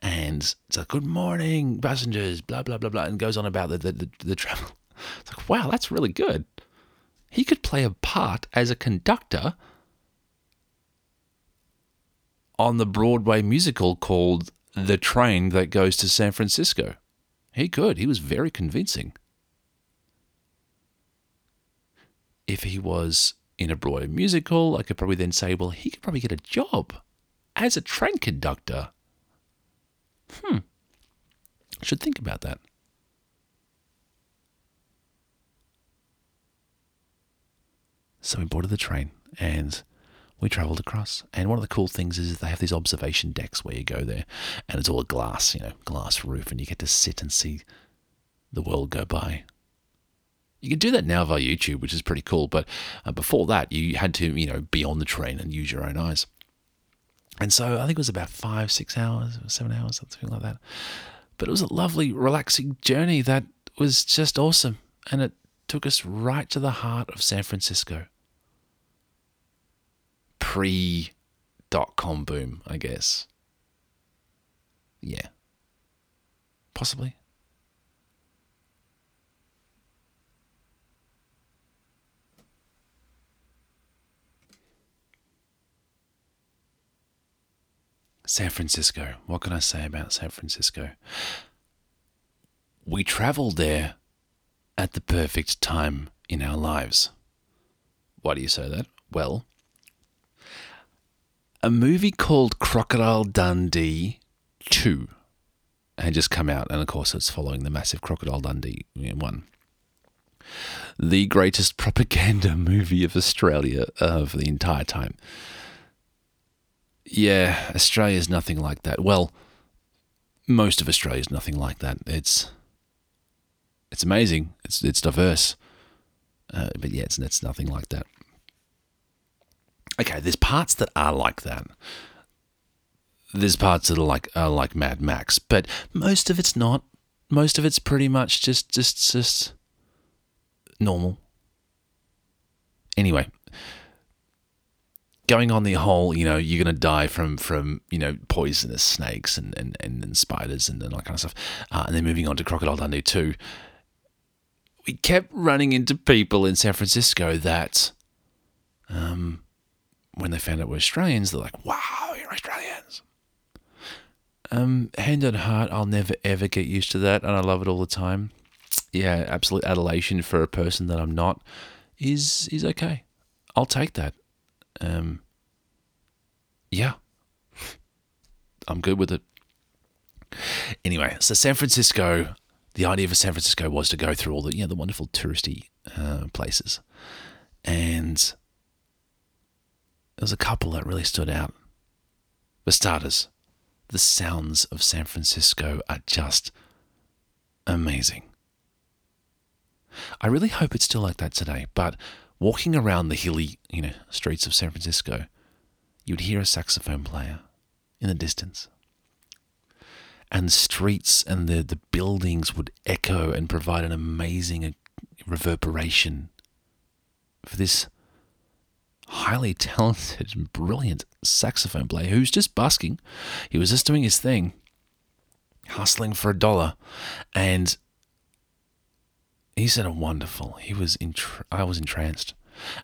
and it's like, Good morning, passengers, blah, blah, blah, blah, and goes on about the, the, the, the travel. It's like, wow, that's really good. He could play a part as a conductor on the Broadway musical called The Train That Goes to San Francisco. He could. He was very convincing. If he was in a Broadway musical, I could probably then say, well, he could probably get a job as a train conductor. Hmm. Should think about that. So we boarded the train and we travelled across. And one of the cool things is they have these observation decks where you go there and it's all glass, you know, glass roof, and you get to sit and see the world go by. You can do that now via YouTube, which is pretty cool. But uh, before that, you had to, you know, be on the train and use your own eyes. And so I think it was about five, six hours, seven hours, something like that. But it was a lovely, relaxing journey that was just awesome. And it took us right to the heart of San Francisco. Pre dot com boom, I guess. Yeah. Possibly. San Francisco. What can I say about San Francisco? We traveled there at the perfect time in our lives. Why do you say that? Well, a movie called Crocodile Dundee 2 had just come out, and of course, it's following the massive Crocodile Dundee one. The greatest propaganda movie of Australia of the entire time. Yeah, Australia is nothing like that. Well, most of Australia is nothing like that. It's it's amazing. It's it's diverse, uh, but yeah, it's it's nothing like that. Okay, there's parts that are like that. There's parts that are like are like Mad Max, but most of it's not. Most of it's pretty much just just just normal. Anyway, going on the whole, you know, you're to die from from you know poisonous snakes and and, and, and spiders and, and all that kind of stuff, uh, and then moving on to Crocodile Dundee two. We kept running into people in San Francisco that, um, when they found out we're Australians, they're like, "Wow, you're Australians." Um, hand on heart, I'll never ever get used to that, and I love it all the time. Yeah, absolute adulation for a person that I'm not is is okay. I'll take that. Um, yeah, I'm good with it. Anyway, so San Francisco, the idea of San Francisco was to go through all the you know the wonderful touristy uh, places, and was a couple that really stood out. For starters, the sounds of San Francisco are just amazing. I really hope it's still like that today, but walking around the hilly, you know, streets of San Francisco, you would hear a saxophone player in the distance. And the streets and the, the buildings would echo and provide an amazing reverberation for this highly talented and brilliant saxophone player who's just busking. He was just doing his thing, hustling for a dollar. And he said a wonderful. He was entr- I was entranced.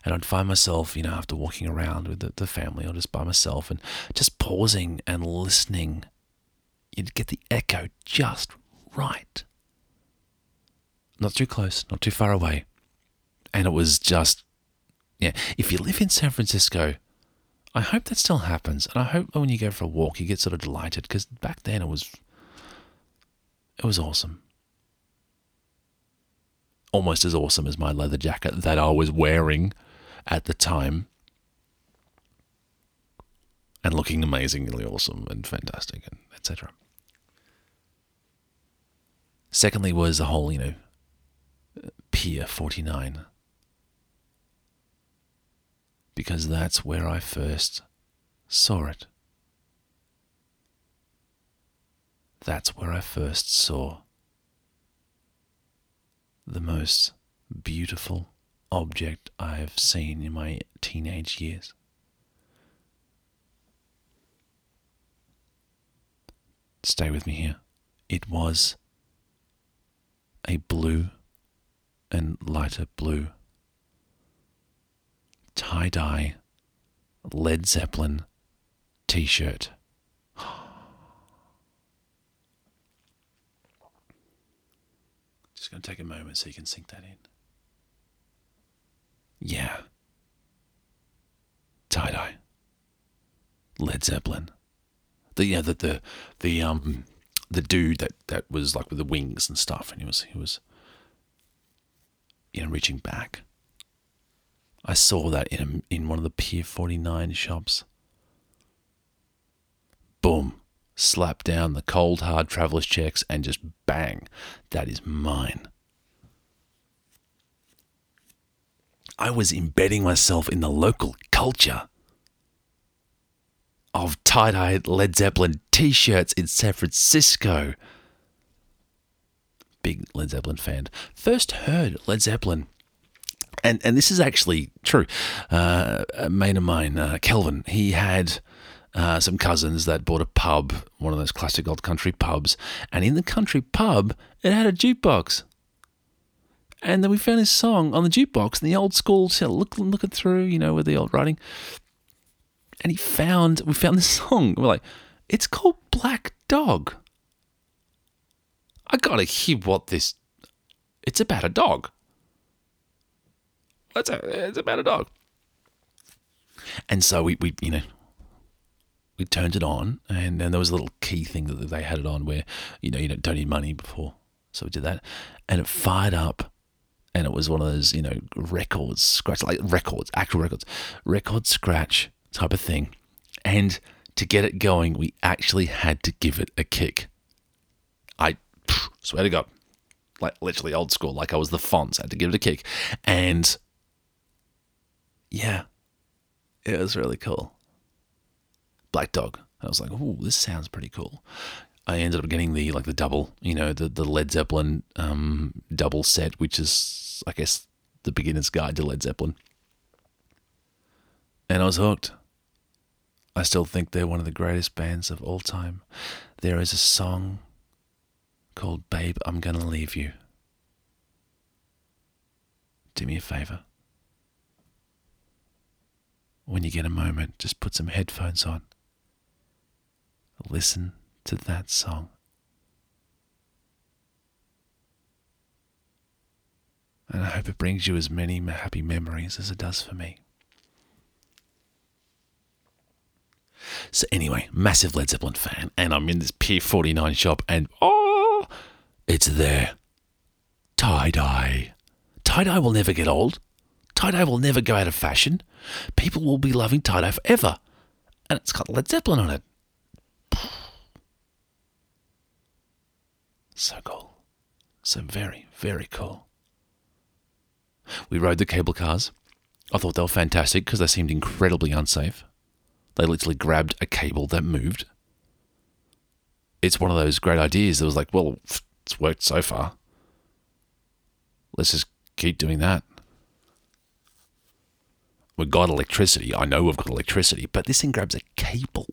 And I'd find myself, you know, after walking around with the, the family or just by myself and just pausing and listening. You'd get the echo just right. Not too close, not too far away. And it was just, yeah. If you live in San Francisco, I hope that still happens. And I hope when you go for a walk, you get sort of delighted because back then it was, it was awesome almost as awesome as my leather jacket that I was wearing at the time. And looking amazingly awesome and fantastic and etc. Secondly was the whole, you know, Pier 49. Because that's where I first saw it. that's where I first saw the most beautiful object I've seen in my teenage years. Stay with me here. It was a blue and lighter blue tie dye Led Zeppelin t shirt. Just going to take a moment so you can sink that in. Yeah. Tie dye. Led Zeppelin. The yeah, the the the um the dude that that was like with the wings and stuff, and he was he was you know reaching back. I saw that in a, in one of the Pier 49 shops. Boom, slap down the cold hard traveler's checks and just bang, that is mine. I was embedding myself in the local culture of tie dye Led Zeppelin t shirts in San Francisco. Big Led Zeppelin fan. First heard Led Zeppelin. And, and this is actually true. Uh, a mate of mine, uh, Kelvin, he had uh, some cousins that bought a pub, one of those classic old country pubs. And in the country pub, it had a jukebox. And then we found this song on the jukebox, in the old school, look, looking through, you know, with the old writing and he found we found this song. We're like, it's called Black Dog. I gotta hear what this. It's about a dog. It's, a, it's about a dog. And so we, we, you know, we turned it on, and then there was a little key thing that they had it on where, you know, you don't don't need money before. So we did that, and it fired up, and it was one of those, you know, records scratch like records, actual records, record scratch type of thing. And to get it going, we actually had to give it a kick. I swear to God, like literally old school, like I was the Fonz, I had to give it a kick. And yeah, it was really cool. Black Dog. I was like, oh, this sounds pretty cool. I ended up getting the like the double, you know, the the Led Zeppelin um, double set, which is I guess the beginner's guide to Led Zeppelin. And I was hooked. I still think they're one of the greatest bands of all time. There is a song called Babe, I'm Gonna Leave You. Do me a favor. When you get a moment, just put some headphones on. Listen to that song. And I hope it brings you as many happy memories as it does for me. So anyway, massive Led Zeppelin fan, and I'm in this Pier 49 shop, and oh, it's there. Tie dye. Tie dye will never get old. Tie dye will never go out of fashion. People will be loving tie dye forever. And it's got Led Zeppelin on it. So cool. So very, very cool. We rode the cable cars. I thought they were fantastic because they seemed incredibly unsafe. They literally grabbed a cable that moved. It's one of those great ideas that was like, well, it's worked so far. Let's just keep doing that. We've got electricity. I know we've got electricity, but this thing grabs a cable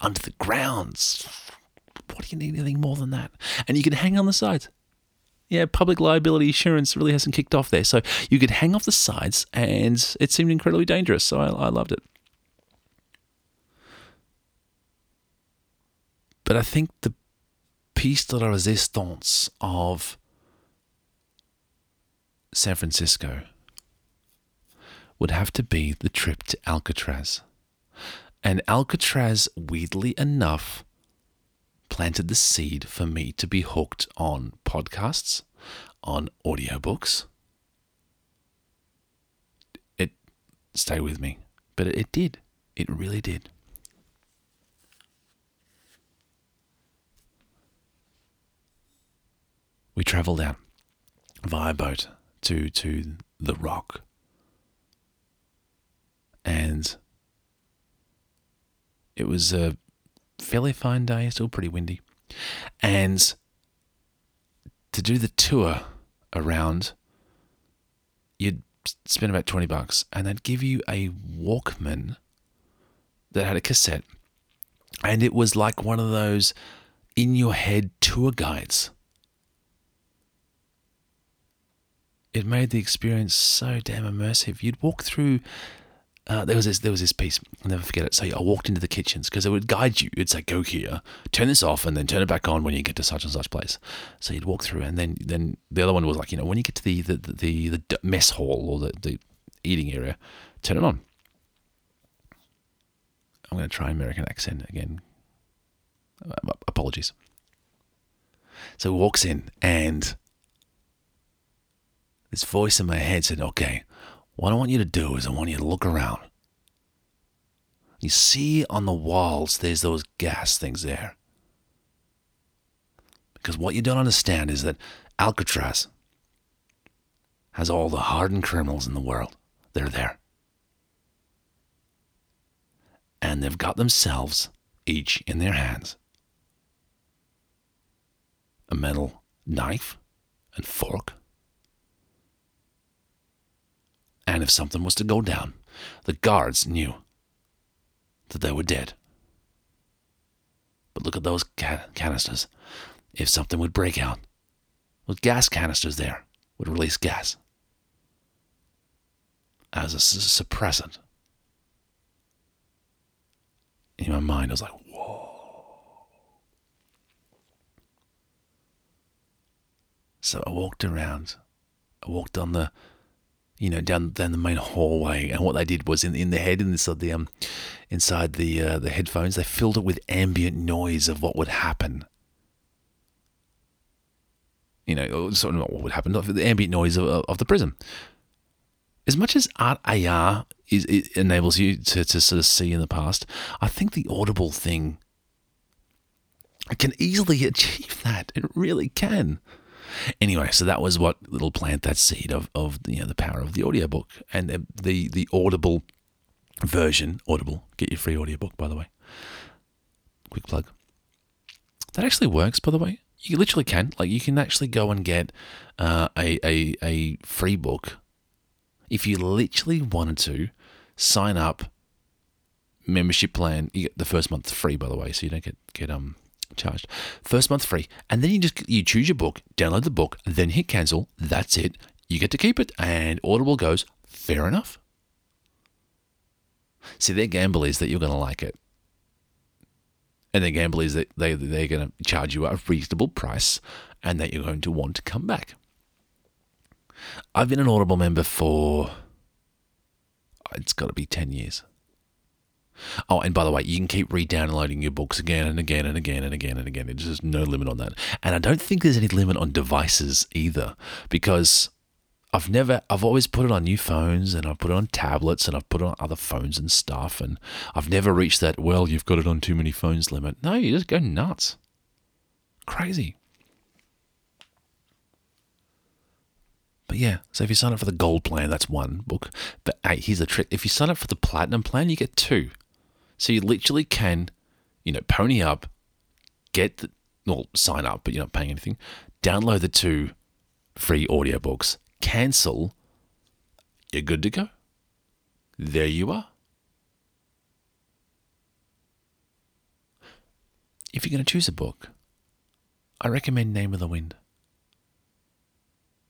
under the grounds. What do you need anything more than that? And you can hang on the sides. Yeah, public liability insurance really hasn't kicked off there. So you could hang off the sides, and it seemed incredibly dangerous. So I, I loved it. But I think the piece de la resistance of San Francisco would have to be the trip to Alcatraz. And Alcatraz, weirdly enough, planted the seed for me to be hooked on podcasts, on audiobooks. It stay with me, but it did. It really did. we travelled down via boat to to the rock, and it was a fairly fine day, still pretty windy. And to do the tour around, you'd spend about 20 bucks and they'd give you a Walkman that had a cassette. And it was like one of those in your head tour guides. It made the experience so damn immersive. You'd walk through uh, there was this there was this piece. I'll never forget it. So I walked into the kitchens because it would guide you. It'd say go here, turn this off, and then turn it back on when you get to such and such place. So you'd walk through, and then then the other one was like you know when you get to the the the, the mess hall or the, the eating area, turn it on. I'm going to try American accent again. Uh, apologies. So he walks in, and this voice in my head said, "Okay." What I want you to do is I want you to look around. You see on the walls, there's those gas things there. Because what you don't understand is that Alcatraz has all the hardened criminals in the world. They're there. And they've got themselves, each in their hands, a metal knife and fork And if something was to go down, the guards knew that they were dead. But look at those ca- canisters. If something would break out, with gas canisters there would release gas as a s- suppressant. In my mind, I was like, whoa. So I walked around. I walked on the you know, down down the main hallway. And what they did was in in the head inside the um inside the uh, the headphones, they filled it with ambient noise of what would happen. You know, sort of what would happen, the ambient noise of, of the prison. As much as art AR is it enables you to, to sort of see in the past, I think the audible thing can easily achieve that. It really can. Anyway, so that was what little plant that seed of, of you know the power of the audiobook and the, the the audible version. Audible, get your free audiobook by the way. Quick plug. That actually works, by the way. You literally can. Like you can actually go and get uh, a, a a free book if you literally wanted to. Sign up, membership plan. You get the first month free, by the way, so you don't get get um charged. First month free. And then you just you choose your book, download the book, then hit cancel. That's it. You get to keep it. And Audible goes, fair enough. See, their gamble is that you're going to like it. And their gamble is that they, they're going to charge you a reasonable price and that you're going to want to come back. I've been an Audible member for, it's got to be 10 years. Oh, and by the way, you can keep re-downloading your books again and again and again and again and again. There's just no limit on that. And I don't think there's any limit on devices either, because I've never, I've always put it on new phones and I've put it on tablets and I've put it on other phones and stuff. And I've never reached that, well, you've got it on too many phones limit. No, you just go nuts. Crazy. But yeah, so if you sign up for the gold plan, that's one book. But hey, here's the trick. If you sign up for the platinum plan, you get two. So you literally can, you know, pony up, get the, well, sign up, but you're not paying anything. Download the two free audiobooks, cancel, you're good to go. There you are. If you're going to choose a book, I recommend Name of the Wind.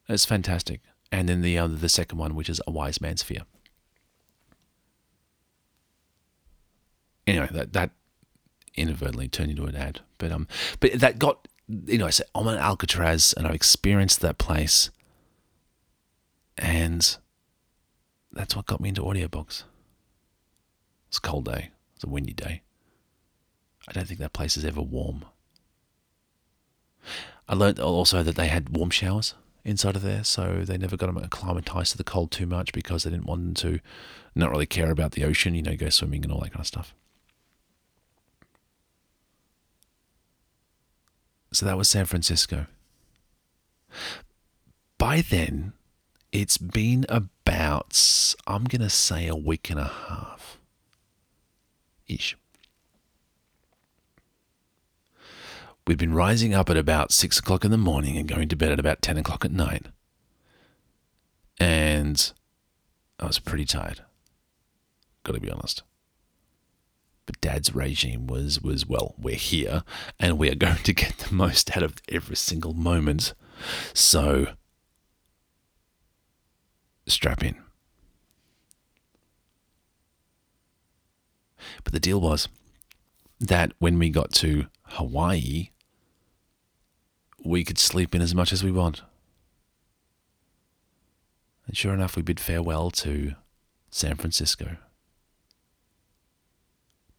It's fantastic. And then the other, the second one, which is A Wise Man's Fear. Anyway, that that inadvertently turned into an ad. But um, but that got you know, I said I'm an Alcatraz and I've experienced that place, and that's what got me into audiobooks. It's a cold day. It's a windy day. I don't think that place is ever warm. I learned also that they had warm showers inside of there, so they never got them acclimatized to the cold too much because they didn't want them to not really care about the ocean, you know, go swimming and all that kind of stuff. So that was San Francisco. By then, it's been about, I'm going to say, a week and a half ish. We'd been rising up at about six o'clock in the morning and going to bed at about 10 o'clock at night. And I was pretty tired. Got to be honest. But Dad's regime was was well, we're here and we are going to get the most out of every single moment. So strap in. But the deal was that when we got to Hawaii, we could sleep in as much as we want. And sure enough, we bid farewell to San Francisco.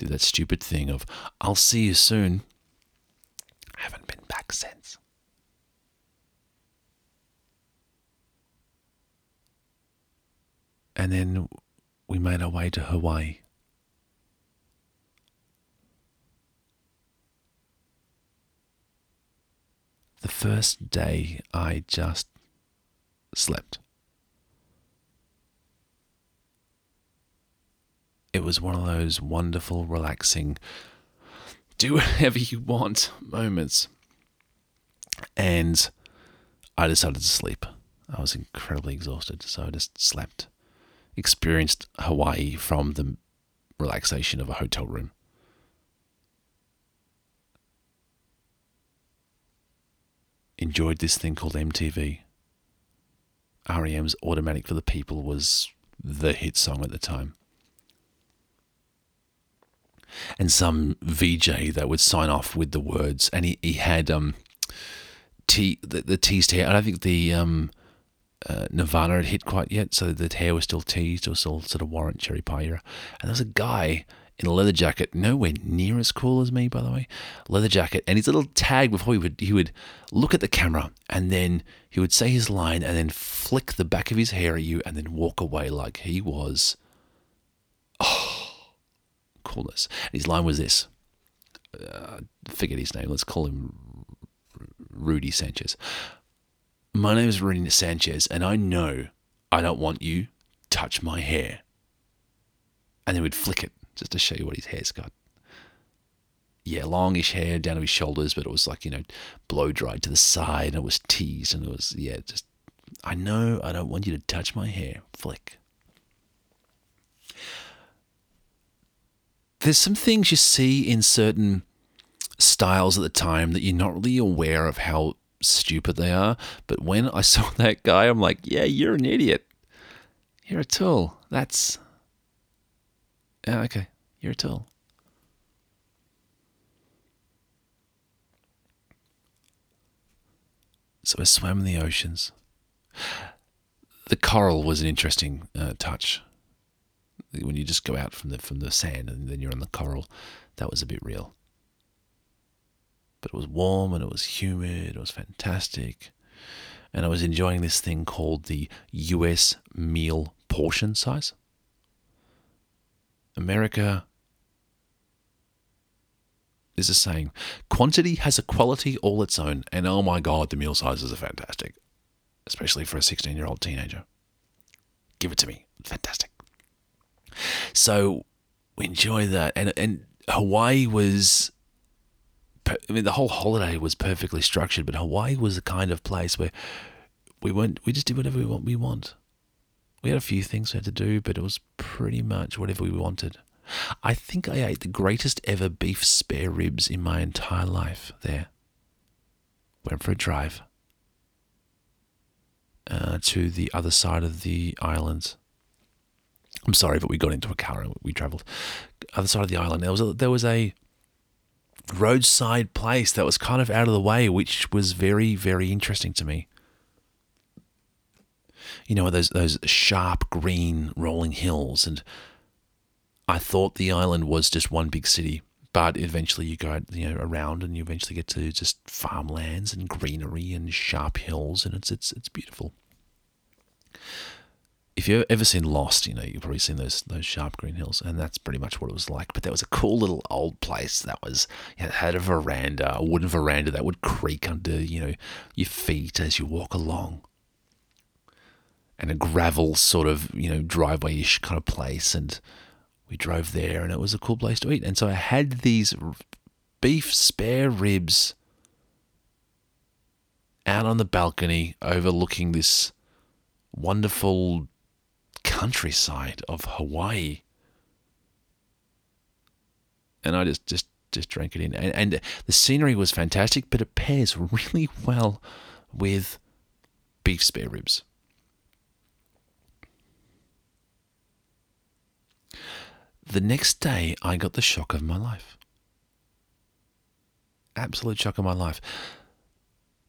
Did that stupid thing of, I'll see you soon. I Haven't been back since. And then we made our way to Hawaii. The first day I just slept. It was one of those wonderful, relaxing, do whatever you want moments. And I decided to sleep. I was incredibly exhausted, so I just slept. Experienced Hawaii from the relaxation of a hotel room. Enjoyed this thing called MTV. REM's Automatic for the People was the hit song at the time and some VJ that would sign off with the words, and he, he had um, T the, the teased hair. I don't think the um, uh, Nirvana had hit quite yet, so the hair was still teased. Was still sort of Warrant Cherry Pie era. And there was a guy in a leather jacket, nowhere near as cool as me, by the way. Leather jacket, and his little tag before he would he would look at the camera, and then he would say his line, and then flick the back of his hair at you, and then walk away like he was. Oh coolness. And his line was this uh, forget his name, let's call him Rudy Sanchez. My name is Rudy Sanchez, and I know I don't want you touch my hair. And then we'd flick it just to show you what his hair's got. Yeah, longish hair down to his shoulders, but it was like, you know, blow dried to the side and it was teased and it was, yeah, just, I know I don't want you to touch my hair. Flick. There's some things you see in certain styles at the time that you're not really aware of how stupid they are. But when I saw that guy, I'm like, yeah, you're an idiot. You're a tool. That's. Okay. You're a tool. So I swam in the oceans. The coral was an interesting uh, touch when you just go out from the from the sand and then you're on the coral, that was a bit real. But it was warm and it was humid. It was fantastic, and I was enjoying this thing called the U.S. meal portion size. America is a saying quantity has a quality all its own, and oh my god, the meal sizes are fantastic, especially for a 16 year old teenager. Give it to me. Fantastic. So we enjoy that, and and Hawaii was. I mean, the whole holiday was perfectly structured, but Hawaii was the kind of place where we went. We just did whatever we want. We want. We had a few things we had to do, but it was pretty much whatever we wanted. I think I ate the greatest ever beef spare ribs in my entire life there. Went for a drive uh, to the other side of the island I'm sorry, but we got into a car and we travelled other side of the island. There was a, there was a roadside place that was kind of out of the way, which was very very interesting to me. You know those those sharp green rolling hills, and I thought the island was just one big city, but eventually you go you know around and you eventually get to just farmlands and greenery and sharp hills, and it's it's it's beautiful if you've ever seen Lost, you know you've probably seen those those sharp green hills, and that's pretty much what it was like. But there was a cool little old place that was had a veranda, a wooden veranda that would creak under you know your feet as you walk along, and a gravel sort of you know driveway-ish kind of place. And we drove there, and it was a cool place to eat. And so I had these beef spare ribs out on the balcony overlooking this wonderful countryside of Hawaii. And I just, just, just drank it in. And, and the scenery was fantastic, but it pairs really well with beef spare ribs. The next day, I got the shock of my life. Absolute shock of my life.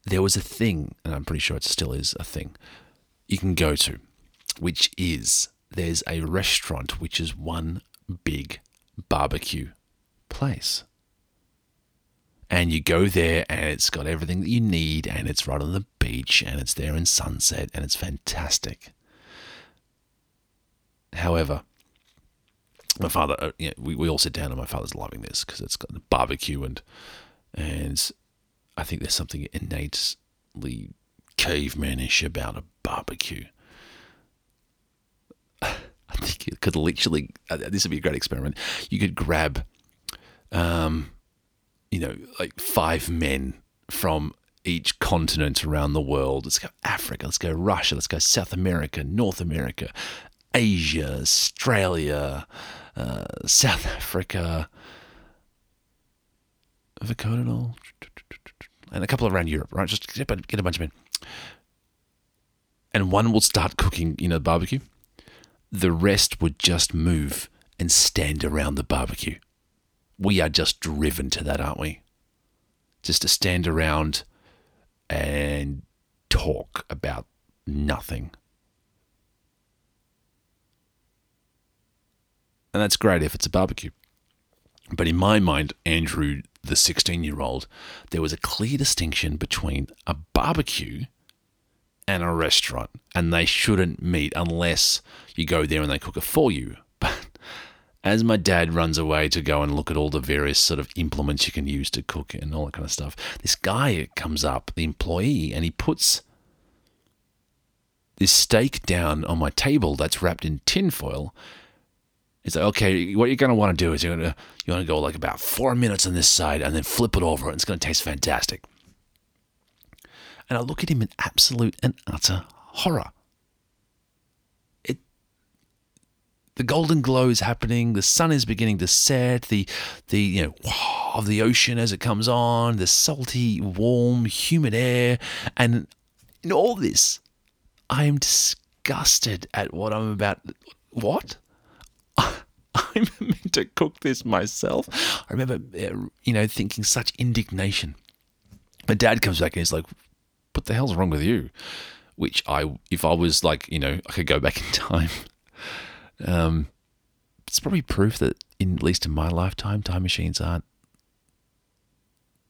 There was a thing, and I'm pretty sure it still is a thing, you can go to, which is there's a restaurant which is one big barbecue place. And you go there and it's got everything that you need and it's right on the beach and it's there in sunset and it's fantastic. However, my father, uh, you know, we, we all sit down and my father's loving this because it's got the barbecue and and I think there's something innately cavemanish about a barbecue. I think you could literally, uh, this would be a great experiment. You could grab, um, you know, like five men from each continent around the world. Let's go Africa, let's go Russia, let's go South America, North America, Asia, Australia, uh, South Africa. Have I it all? And a couple around Europe, right? Just get a bunch of men. And one will start cooking, you know, barbecue. The rest would just move and stand around the barbecue. We are just driven to that, aren't we? Just to stand around and talk about nothing. And that's great if it's a barbecue. But in my mind, Andrew, the 16 year old, there was a clear distinction between a barbecue and a restaurant, and they shouldn't meet unless you go there and they cook it for you. But as my dad runs away to go and look at all the various sort of implements you can use to cook and all that kind of stuff, this guy comes up, the employee, and he puts this steak down on my table that's wrapped in tinfoil it's like, okay, what you're gonna want to do is you're gonna you want to go like about four minutes on this side and then flip it over, and it's gonna taste fantastic. And I look at him in absolute and utter horror. It, the golden glow is happening. The sun is beginning to set. The, the you know, of the ocean as it comes on. The salty, warm, humid air, and in all this, I am disgusted at what I'm about. What? I'm meant to cook this myself. I remember, uh, you know, thinking such indignation. My dad comes back and he's like, "What the hell's wrong with you?" Which I, if I was like, you know, I could go back in time. Um, it's probably proof that, in at least in my lifetime, time machines aren't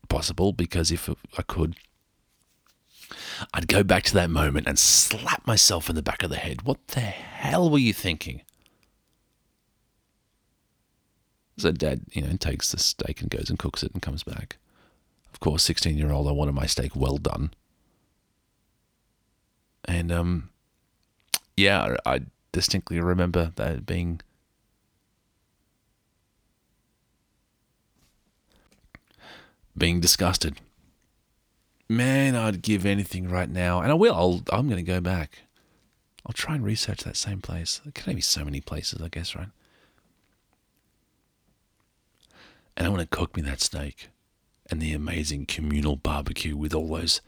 possible. Because if I could, I'd go back to that moment and slap myself in the back of the head. What the hell were you thinking? So dad, you know, takes the steak and goes and cooks it and comes back. Of course, 16 year old, I wanted my steak well done. And um, yeah, I distinctly remember that being being disgusted. Man, I'd give anything right now, and I will. I'll, I'm going to go back. I'll try and research that same place. There can be so many places, I guess, right? And I want to cook me that steak and the amazing communal barbecue with all those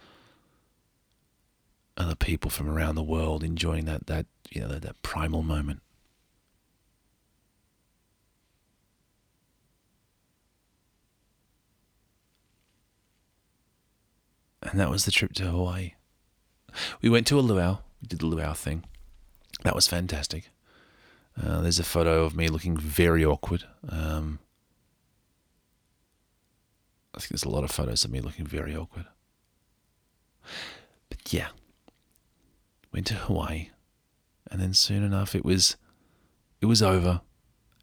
other people from around the world enjoying that that you know that, that primal moment. And that was the trip to Hawaii. We went to a luau. We did the luau thing. That was fantastic. Uh, there's a photo of me looking very awkward. Um, I think there's a lot of photos of me looking very awkward. But yeah, went to Hawaii, and then soon enough it was it was over,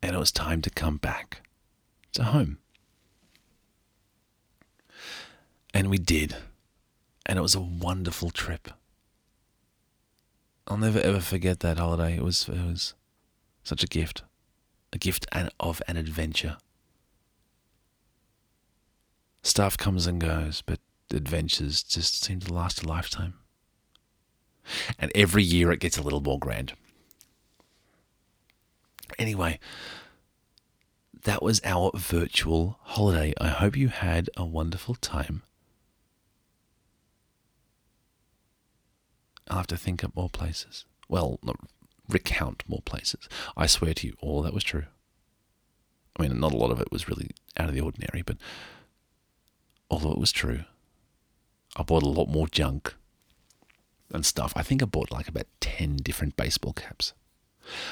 and it was time to come back to home. And we did, and it was a wonderful trip. I'll never ever forget that holiday. It was it was such a gift, a gift of an adventure stuff comes and goes, but adventures just seem to last a lifetime. And every year it gets a little more grand. Anyway, that was our virtual holiday. I hope you had a wonderful time. I'll have to think up more places. Well, not recount more places. I swear to you, all that was true. I mean, not a lot of it was really out of the ordinary, but although it was true. I bought a lot more junk and stuff. I think I bought like about 10 different baseball caps.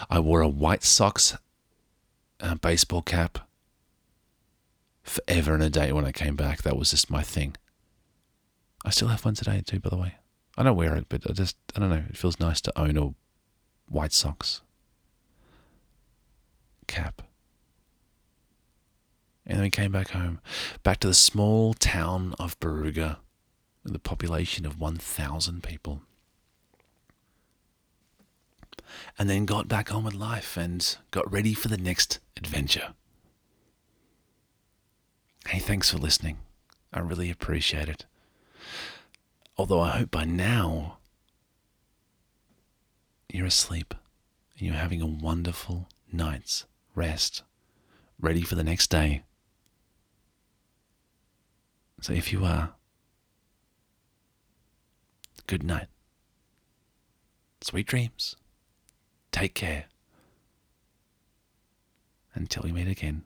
I wore a White Sox uh, baseball cap forever and a day when I came back. That was just my thing. I still have one today, too, by the way. I don't wear it, but I just, I don't know, it feels nice to own a White Sox cap. And then we came back home, back to the small town of Barooga, with a population of 1,000 people. And then got back on with life and got ready for the next adventure. Hey, thanks for listening. I really appreciate it. Although I hope by now you're asleep and you're having a wonderful night's rest, ready for the next day. So if you are, good night. Sweet dreams. Take care. Until we meet again.